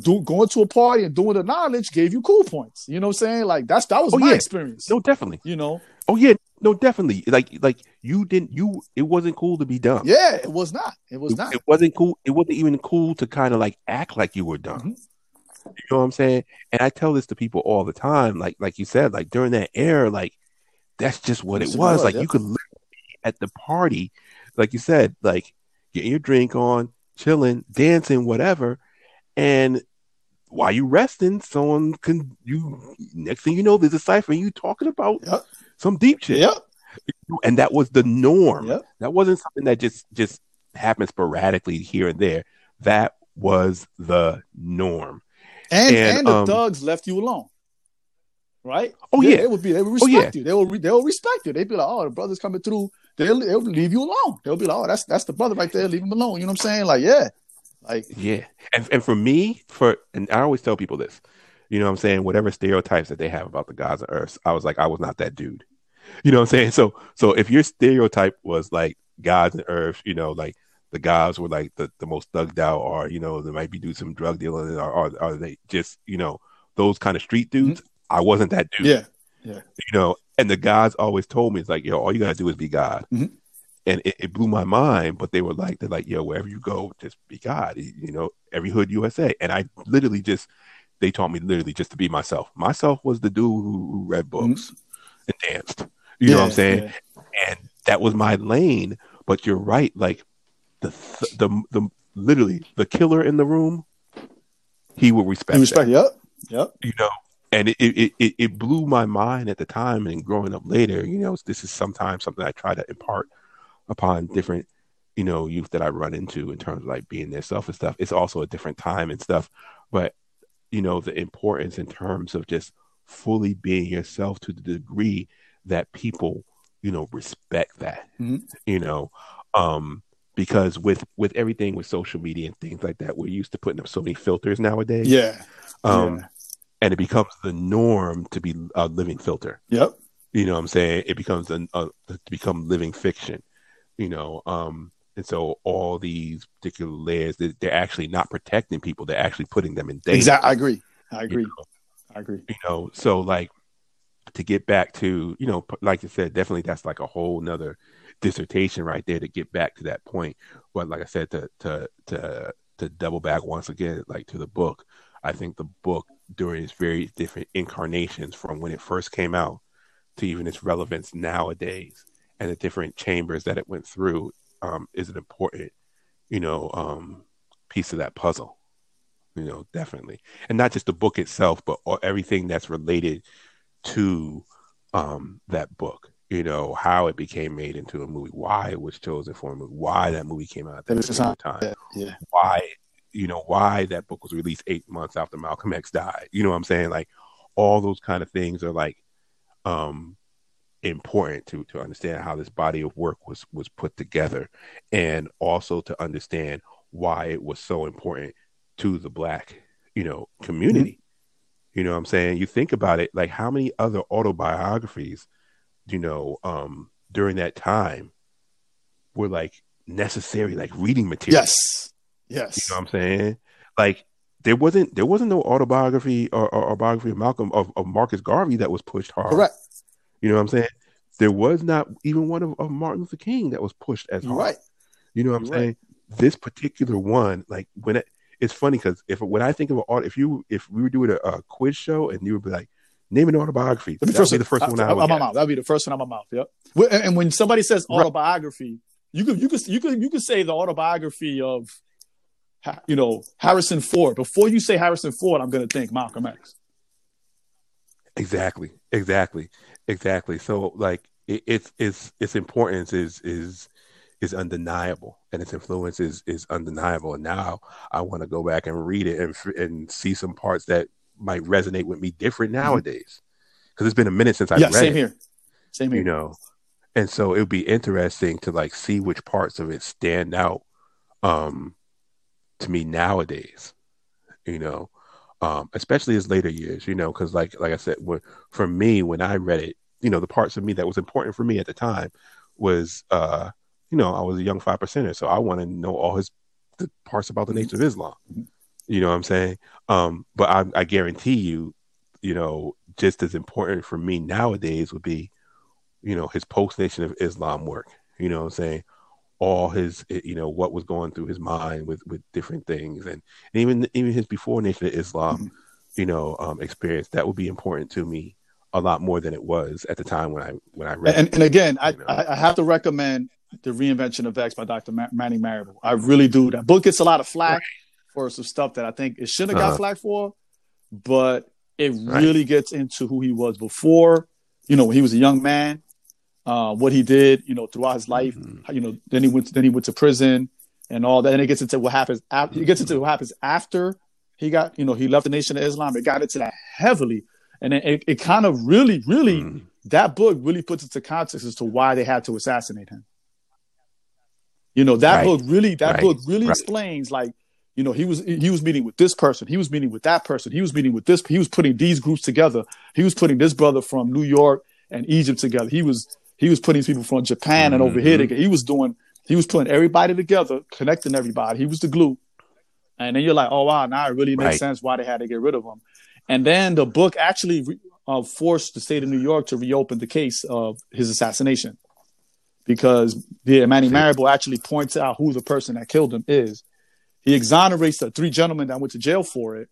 Do, going to a party and doing the knowledge gave you cool points. You know what I'm saying? Like that's that was oh, my yeah. experience. No, definitely. You know. Oh yeah, no, definitely. Like like you didn't you. It wasn't cool to be dumb. Yeah, it was not. It was it, not. It wasn't cool. It wasn't even cool to kind of like act like you were dumb. Mm-hmm. You know what I'm saying? And I tell this to people all the time. Like like you said, like during that era, like that's just what it was. like you could live at the party, like you said, like getting your drink on, chilling, dancing, whatever, and while you resting, someone can you next thing you know, there's a cipher and you talking about yep. some deep shit. Yep. And that was the norm. Yep. That wasn't something that just just happened sporadically here and there. That was the norm. And and, and the um, thugs left you alone. Right? Oh yeah, they would be. They would respect oh, yeah. you. They will. They will respect you. They'd be like, "Oh, the brother's coming through." They'll, they'll leave you alone. They'll be like, "Oh, that's that's the brother right there. Leave him alone." You know what I'm saying? Like, yeah, like yeah. And and for me, for and I always tell people this. You know what I'm saying? Whatever stereotypes that they have about the gods of Earth, I was like, I was not that dude. You know what I'm saying? So so if your stereotype was like gods and Earth, you know, like the guys were like the, the most thugged out, or you know, they might be doing some drug dealing, or, or are they just you know those kind of street dudes? Mm-hmm. I wasn't that dude. Yeah, yeah. You know, and the guys always told me it's like, yo, all you gotta do is be God. Mm-hmm. And it, it, blew my mind, but they were like, they're like, yo, wherever you go, just be God. You know, every hood USA. And I literally just, they taught me literally just to be myself. Myself was the dude who, who read books mm-hmm. and danced. You yeah, know what I'm saying? Yeah. And that was my lane. But you're right. Like the the the literally the killer in the room, he would respect. He respect. Yep. Yep. You know, and it, it it it blew my mind at the time, and growing up later, you know, this is sometimes something I try to impart upon different you know youth that I run into in terms of like being their self and stuff. It's also a different time and stuff, but you know the importance in terms of just fully being yourself to the degree that people you know respect that mm-hmm. you know um because with with everything with social media and things like that, we're used to putting up so many filters nowadays. Yeah. Um, yeah. and it becomes the norm to be a living filter. Yep. You know what I'm saying? It becomes a, a to become living fiction. You know, um, and so all these particular layers, they're, they're actually not protecting people; they're actually putting them in danger. Exactly. I agree. I agree. You know? I agree. You know, so like to get back to, you know, like I said, definitely that's like a whole nother dissertation right there to get back to that point. But like I said, to to to to double back once again, like to the book, I think the book during its very different incarnations from when it first came out to even its relevance nowadays and the different chambers that it went through um, is an important, you know, um, piece of that puzzle. You know, definitely, and not just the book itself, but everything that's related to um, that book you know how it became made into a movie, why it was chosen for a movie, why that movie came out at that time, time. Yeah. why you know why that book was released eight months after Malcolm X died. You know what I'm saying? Like all those kind of things are like um important to to understand how this body of work was was put together, and also to understand why it was so important to the black you know community. Mm-hmm. You know what I'm saying? You think about it, like how many other autobiographies you know, um, during that time were like necessary, like reading material. Yes. Yes. You know what I'm saying? Like there wasn't there wasn't no autobiography or, or, or biography of Malcolm of, of, Marcus Garvey that was pushed hard. Correct. You know what I'm saying? There was not even one of, of Martin Luther King that was pushed as hard. Right. You know what I'm You're saying? Right. This particular one, like when it, it's funny because if when I think of an if you if we were doing a, a quiz show and you would be like, Name an autobiography. That'd be, first, be the first one out of my mouth. That'd be the first one out of my mouth. Yep. And when somebody says autobiography, right. you could you could you could you could say the autobiography of, you know, Harrison Ford. Before you say Harrison Ford, I'm going to think Malcolm X. Exactly. Exactly. Exactly. So like it, it's it's its importance is is is undeniable and its influence is is undeniable and now i want to go back and read it and and see some parts that might resonate with me different mm-hmm. nowadays. because it's been a minute since I yeah, read same it. here. Same here. You know, and so it would be interesting to like see which parts of it stand out um, to me nowadays. You know, um, especially his later years. You know, because like like I said, when, for me when I read it, you know, the parts of me that was important for me at the time was, uh, you know, I was a young five percenter, so I want to know all his the parts about the nature of Islam. You know what I'm saying? Um, but I, I guarantee you, you know, just as important for me nowadays would be, you know, his post Nation of Islam work. You know what I'm saying? All his, you know, what was going through his mind with with different things, and, and even even his before Nation of Islam, Mhm. you know, um, experience that would be important to me a lot more than it was at the time when I when I read. And, it. and again, I, know. I have to recommend the reinvention of X by Dr. Ma- Manny Marable. I really do. That book gets a lot of flack for some stuff that I think it shouldn't have got Uh-huh. flack for, but it Right. really gets into who he was before. You know, when he was a young man, uh, what he did. You know, throughout his life. Mhm. You know, then he went. Then he went to prison and all that. And it gets into what happens. After, it gets into what happens after he got. You know, he left the Nation of Islam. It got into that heavily, and it, it, it kind of really, really Mhm. that book really puts into context as to why they had to assassinate him. You know, that Right. book really that Right. book really Right. explains like, you know, he was he was meeting with this person, he was meeting with that person, he was meeting with this, he was putting these groups together. He was putting this brother from New York and Egypt together. He was he was putting people from Japan and over here Mhm. together. He was doing he was putting everybody together, connecting everybody. He was the glue. And then you're like, oh wow, now it really makes Right. sense why they had to get rid of him. And then the book actually re- uh, forced the state of New York to reopen the case of his assassination because yeah, Manny. Marable actually points out who the person that killed him is. He exonerates the three gentlemen that went to jail for it.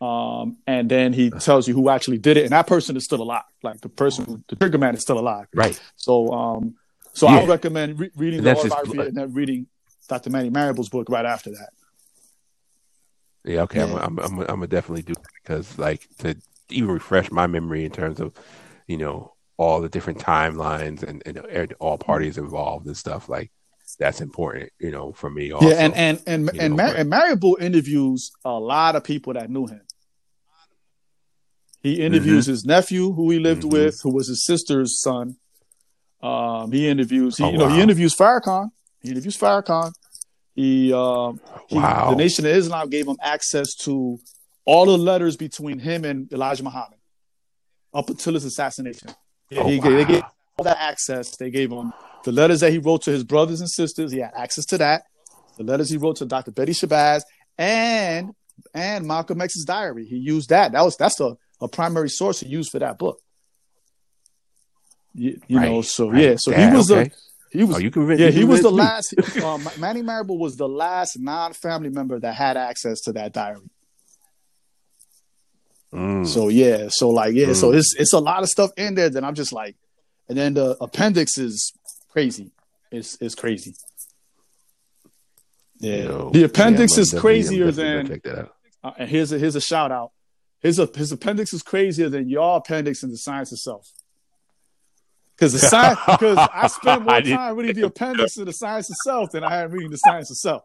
Um, and then he tells you who actually did it, and that person is still alive. Like the person, the trigger man is still alive. Right. So, um, so Yeah. I would recommend re- reading And the his autobiography and then reading Dr. Manny Marable's book right after that. Yeah, okay. Yeah. I'm, I'm, I'm, I'm gonna definitely do that because, like, to even refresh my memory in terms of, you know, all the different timelines and, and, and all parties involved and stuff. Like, that's important, you know, for me. Also. yeah, and and and and, know, Mar- and Marable interviews a lot of people that knew him. He interviews his nephew, who he lived Mhm. with, who was his sister's son. Um, he interviews, he, Oh, you know, he interviews Farrakhan. He interviews Farrakhan. He, um, he, Wow. the Nation of Islam gave him access to all the letters between him and Elijah Muhammad up until his assassination. Yeah, Oh, he, gave- they gave wow. all that access. They gave him the letters that he wrote to his brothers and sisters. He had access to that. The letters he wrote to Dr. Betty Shabazz and and Malcolm X's diary. He used that. That was that's a, a primary source he used for that book. You, you know, so right. yeah, so Yeah, he was okay. the he was Oh, you convinced yeah you he was the me. last. um, Manny Marable was the last non-family member that had access to that diary. Mm. So yeah, so like yeah, so Mm. it's it's a lot of stuff in there that I'm just like, and then the appendix is crazy. It's it's crazy. Yeah, You know, the appendix I'm is definitely- crazier than. check that out. Uh, and here's a here's a shout out. His his appendix is crazier than your appendix in the science itself. Because the science, because I spent more I didn't- time reading the appendix of the science itself than I had reading the science itself.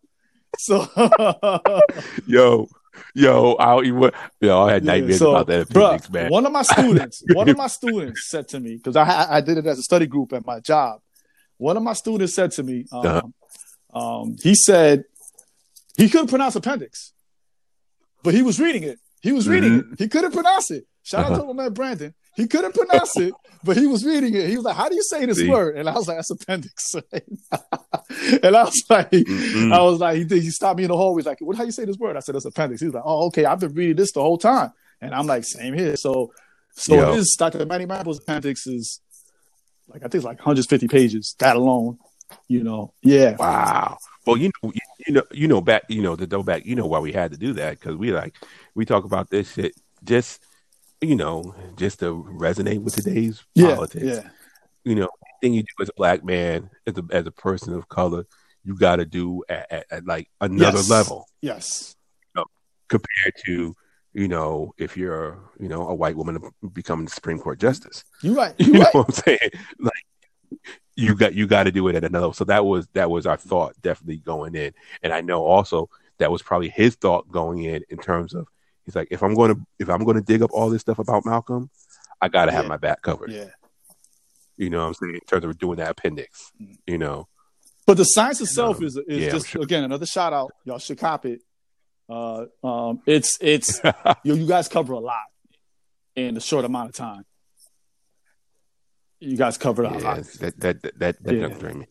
So, Yo, yo, I even, yo, I had Yeah, nightmares so, about that bruh, appendix, man. One of my students, one of my students said to me, because I I did it as a study group at my job. One of my students said to me, um, Uh-huh. um, he said he couldn't pronounce appendix, but he was reading it. He was reading it. He couldn't pronounce it. Shout out Mm-hmm. Uh-huh. to my man Brandon. He couldn't pronounce it, but he was reading it. He was like, "How do you say this See? word?" And I was like, "That's appendix." and I was like, Mm-mm. I was like, he, did- he stopped me in the hallway. He's like, what, how do you say this word? I said, "That's appendix. He's like, oh, okay. I've been reading this the whole time. And I'm like, same here. So, so Yo. this Dr. Manny Marable's appendix is like, I think it's like 150 pages, that alone, you know? Yeah. Wow. Well, you know, you, you know, you know, back, you know, the go back, you know, why we had to do that because we like we talk about this shit just, you know, just to resonate with today's Yeah. politics. Yeah. You know, anything you do as a black man, as a as a person of color, you got to do at, at, at like another Yes. level Yes. compared to, you know, if you're, you know, a white woman becoming the Supreme Court justice. You're right. You You're know right. what I'm saying? Like you got you got to do it at another. So that was that was our thought definitely going in, and I know also that was probably his thought going in in terms of he's like if I'm going to if I'm going to dig up all this stuff about Malcolm, I got to have Yeah. my back covered. Yeah. You know what I'm saying? In terms of doing that appendix, Mm. you know. But the science itself um, is is yeah, just sure. again another shout out. Y'all should copy it. Uh, um, it's it's you, you guys cover a lot in a short amount of time. You guys covered a Yeah, lot. that that that that, that Yeah. junk drained me.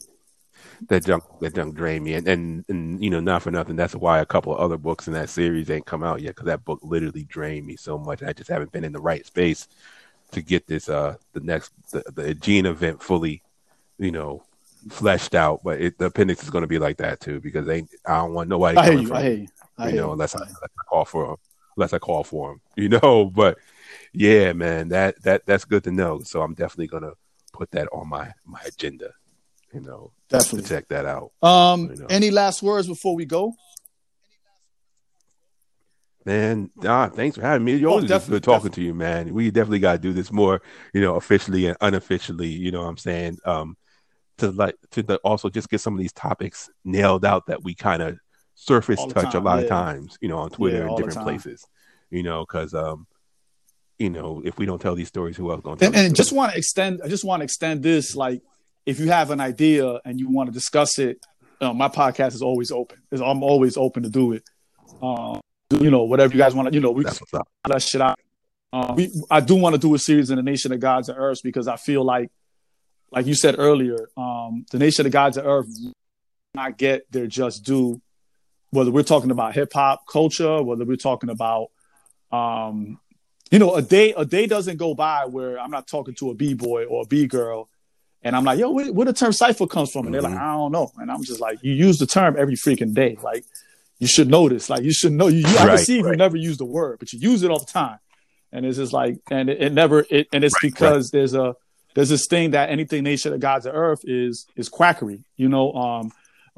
That junk that junk drained me, and, and and you know, not for nothing. That's why a couple of other books in that series ain't come out yet because that book literally drained me so much. I just haven't been in the right space to get this uh the next the, the Gene event fully, you know, fleshed out. But it, the appendix is going to be like that too because they I don't want nobody I hear you. from I hear you. I you know unless I, unless I call for 'em. unless I call for him, you know. But yeah, man, that that that's good to know. So I'm definitely gonna put that on my my agenda, you know, to Definitely. check that out. Um, You know. any last words before we go? Man, ah, thanks for having me. You Oh, always definitely, good talking to you, man. We definitely got to do this more, you know, officially and unofficially. You know what I'm saying? Um, to like to the, also just get some of these topics nailed out that we kind of surface touch time, a lot of times, you know, on Twitter Yeah, and different places. You know, because um, you know, if we don't tell these stories, who else going to? And, and just want to extend. I just want to extend this. Like, if you have an idea and you want to discuss it, uh, my podcast is always open. 'Cause I'm always open to do it. Um, you know, whatever you guys want to. You know, we that's what's that shit out. Um, we, I do want to do a series in the Nation of Gods and Earths because I feel like, like you said earlier, um, the Nation of Gods and Earth not get their just due. Whether we're talking about hip hop culture, whether we're talking about, um, you know, a day a day doesn't go by where I'm not talking to a b boy or a b girl, and I'm like, yo, where, where the term cipher comes from, and they're like, Mhm. I don't know, and I'm just like, you use the term every freaking day, like you should know this. Like you should know. You, you I can see if you never use the word, but you use it all the time. And it's just like, and it, it never. It, and it's Right, because there's a there's this thing that anything nation of gods of earth is is quackery. You know, um,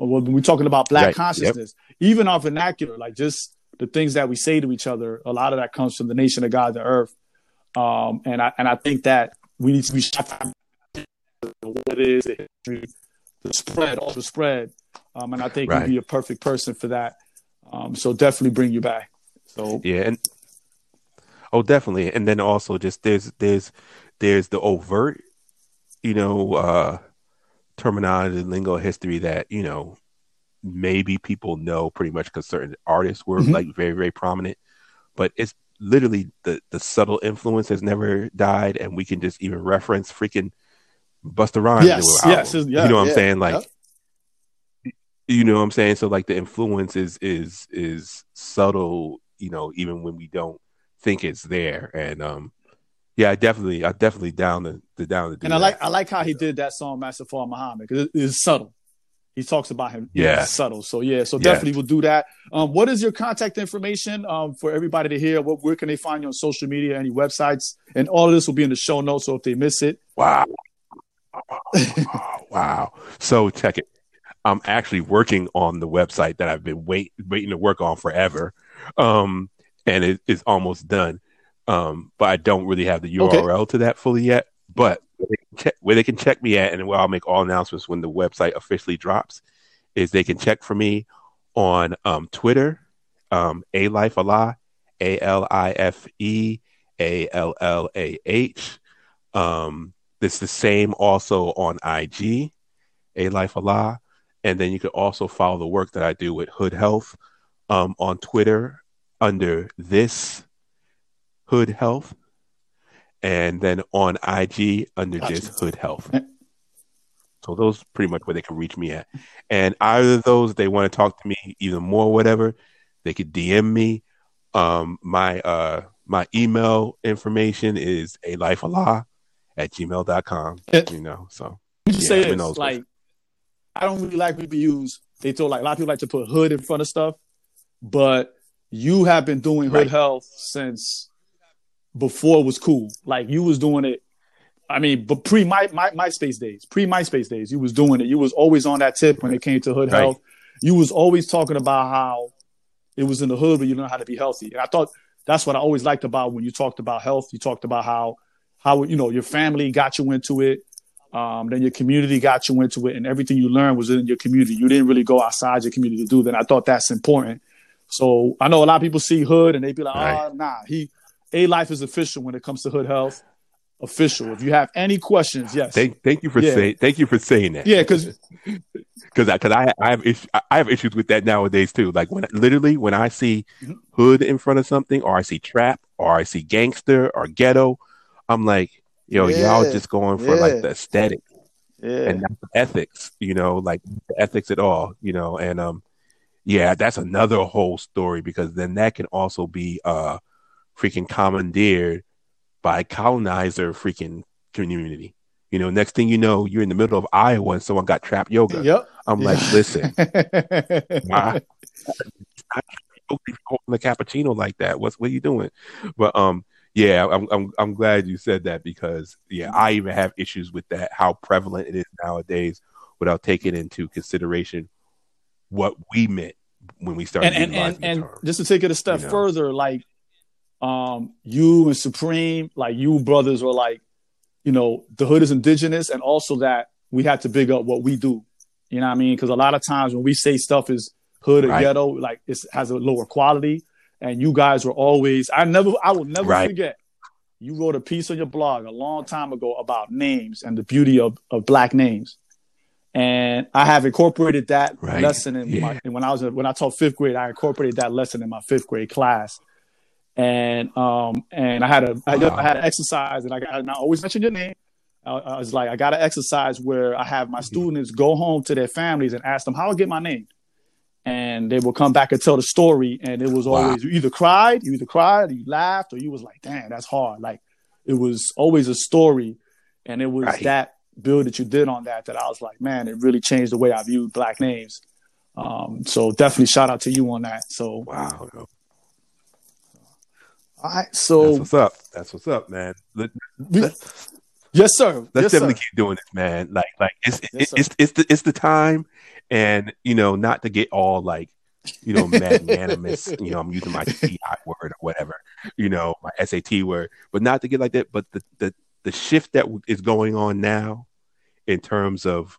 when we're talking about black Right, yep. consciousness, even our vernacular, like just the things that we say to each other, a lot of that comes from the nation of God, of earth. Um, and I and I think that we need to be what is, the history, the spread, all the spread. Um, and I think Right. you'd be a perfect person for that. Um, so definitely bring you back. So Yeah, and oh, definitely. And then also just there's there's there's the overt, you know, uh terminology, lingo, history that you know maybe people know pretty much because certain artists were Mhm. like very very prominent, but it's literally the the subtle influence has never died, and we can just even reference freaking Busta Rhymes. yes, yes, yeah, you know what yeah, I'm saying? Like yep. you know what I'm saying? So like the influence is is is subtle, you know, even when we don't think it's there. And um yeah, I definitely I definitely down the, to down to do and I that. like I like how he did that song Master Fard Muhammad because it is subtle. He talks about him. Yeah. it's subtle. So yeah, so Yeah. definitely we'll do that. Um, what is your contact information um, for everybody to hear? What where can they find you on social media? Any websites? And all of this will be in the show notes. So if they miss it, Wow. wow. So check it. I'm actually working on the website that I've been wait, waiting to work on forever. Um, and it is almost done. Um, but I don't really have the Okay. URL to that fully yet. But where they, can check, where they can check me at and where I'll make all announcements when the website officially drops is they can check for me on um, Twitter, um, Alife Allah, A L I F E A L L A H. Um, it's the same also on IG, Alife Allah. And then you can also follow the work that I do with Hood Health um, on Twitter under this Hood Health. And then on IG under Gotcha. this Hood Health. So those pretty much where they can reach me at. And either of those, they want to talk to me even more, or whatever, they could DM me. Um, my uh, my email information is Alife Allah at gmail.com. Yeah. You know, so you Yeah, say who this, knows? like I don't really like people use. They told like a lot of people like to put hood in front of stuff, but you have been doing hood Right. health since before it was cool. Like you was doing it. I mean, but pre my, my MySpace days, pre MySpace days, you was doing it. You was always on that tip when it came to hood Right. health. You was always talking about how it was in the hood, but you know how to be healthy. And I thought that's what I always liked about when you talked about health. You talked about how how you know your family got you into it, um, then your community got you into it, and everything you learned was in your community. You didn't really go outside your community to do that. I thought that's important. So I know a lot of people see hood and they be like, Right. "Oh, nah, he Alife is official when it comes to hood health." official. If you have any questions, yes. Thank, thank you for Yeah. saying thank you for saying that. Yeah, because because I, cause I, I have issues, I have issues with that nowadays too. Like when literally when I see Mhm. hood in front of something, or I see trap, or I see gangster or ghetto, I'm like, yo, y'all just going for yeah. like the aesthetic yeah, and not the ethics, you know, like the ethics at all, you know, and um, yeah, that's another whole story because then that can also be uh freaking commandeered by colonizer freaking community. You know, next thing you know, you're in the middle of Iowa and someone got trap yoga. yep. I'm like, Yeah. listen, why holding the cappuccino like that? What's what are you doing? But um, yeah, I'm I'm I'm glad you said that because yeah, I even have issues with that. How prevalent it is nowadays, without taking into consideration what we meant when we started and and and, and just to take it a step you know. further, like um you and Supreme, like you brothers are like, you know, the hood is indigenous and also that we had to big up what we do. You know what I mean? Because a lot of times when we say stuff is hood or Right. ghetto, like it has a lower quality. And you guys were always I never I will never Right. forget. You wrote a piece on your blog a long time ago about names and the beauty of, of black names. And I have incorporated that Right. lesson in Yeah. my when I was when I taught fifth grade, I incorporated that lesson in my fifth grade class. And um and I had a I, Wow. I had an exercise and I got and I always mentioned your name. I, I was like I got an exercise where I have Mm-hmm. my students go home to their families and ask them how I get my name. And they will come back and tell the story. And it was Wow. always you either cried, you either cried, or you laughed, or you was like, damn, that's hard. Like it was always a story. And it was Right. that build that you did on that that I was like, man, it really changed the way I viewed black names. Um, so definitely shout out to you on that. So wow, all right, so that's what's up. That's what's up, man. Let, yes, sir. let's yes, definitely sir. keep doing this, man. Like, like it's Yes, it's it's the it's the time, and you know, not to get all like, you know, magnanimous. you know, I'm using my TI word or whatever, you know, my SAT word, but not to get like that. But the the the shift that is going on now, in terms of,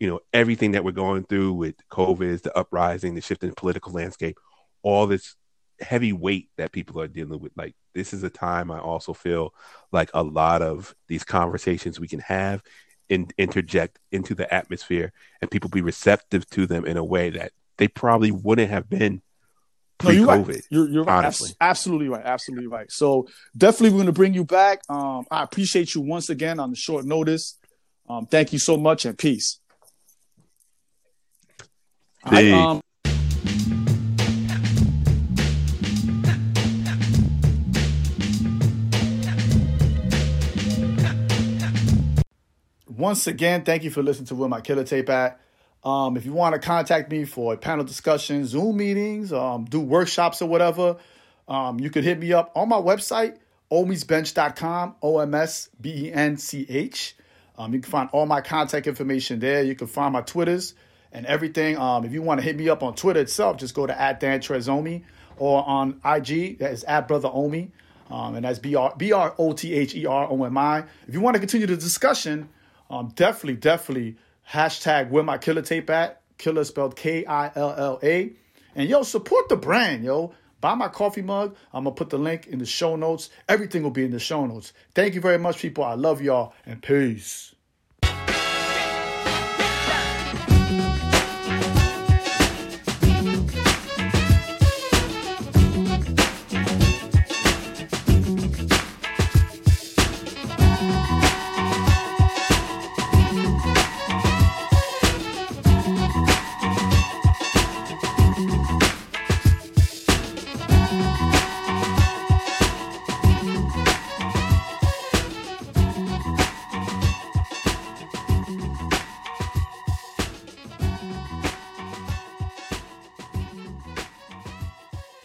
you know, everything that we're going through with COVID, the uprising, the shift in the political landscape, all this heavy weight that people are dealing with. Like, this is a time I also feel like a lot of these conversations we can have and interject into the atmosphere and people be receptive to them in a way that they probably wouldn't have been No, you're pre-COVID. right. You're, you're right. honestly. Absolutely right. Absolutely right. So definitely we're going to bring you back. Um, I appreciate you once again on the short notice. Um, thank you so much and peace. Peace. um, once again, thank you for listening to Where My Killa Tape At. Um, if you want to contact me for a panel discussions, Zoom meetings, um, do workshops or whatever, um, you could hit me up on my website, omisbench.com, O M S B E N C H. Um, you can find all my contact information there. You can find my Twitters and everything. Um, if you want to hit me up on Twitter itself, just go to at Dantresomi or on IG, that is at Brother Omi. Um, and that's B R B R O T H E R O M I. If you want to continue the discussion, um, definitely, definitely hashtag where my killa tape at. Killer spelled K I L L A. And yo, support the brand, yo. Buy my coffee mug. I'm gonna put the link in the show notes. Everything will be in the show notes. Thank you very much, people. I love y'all and peace.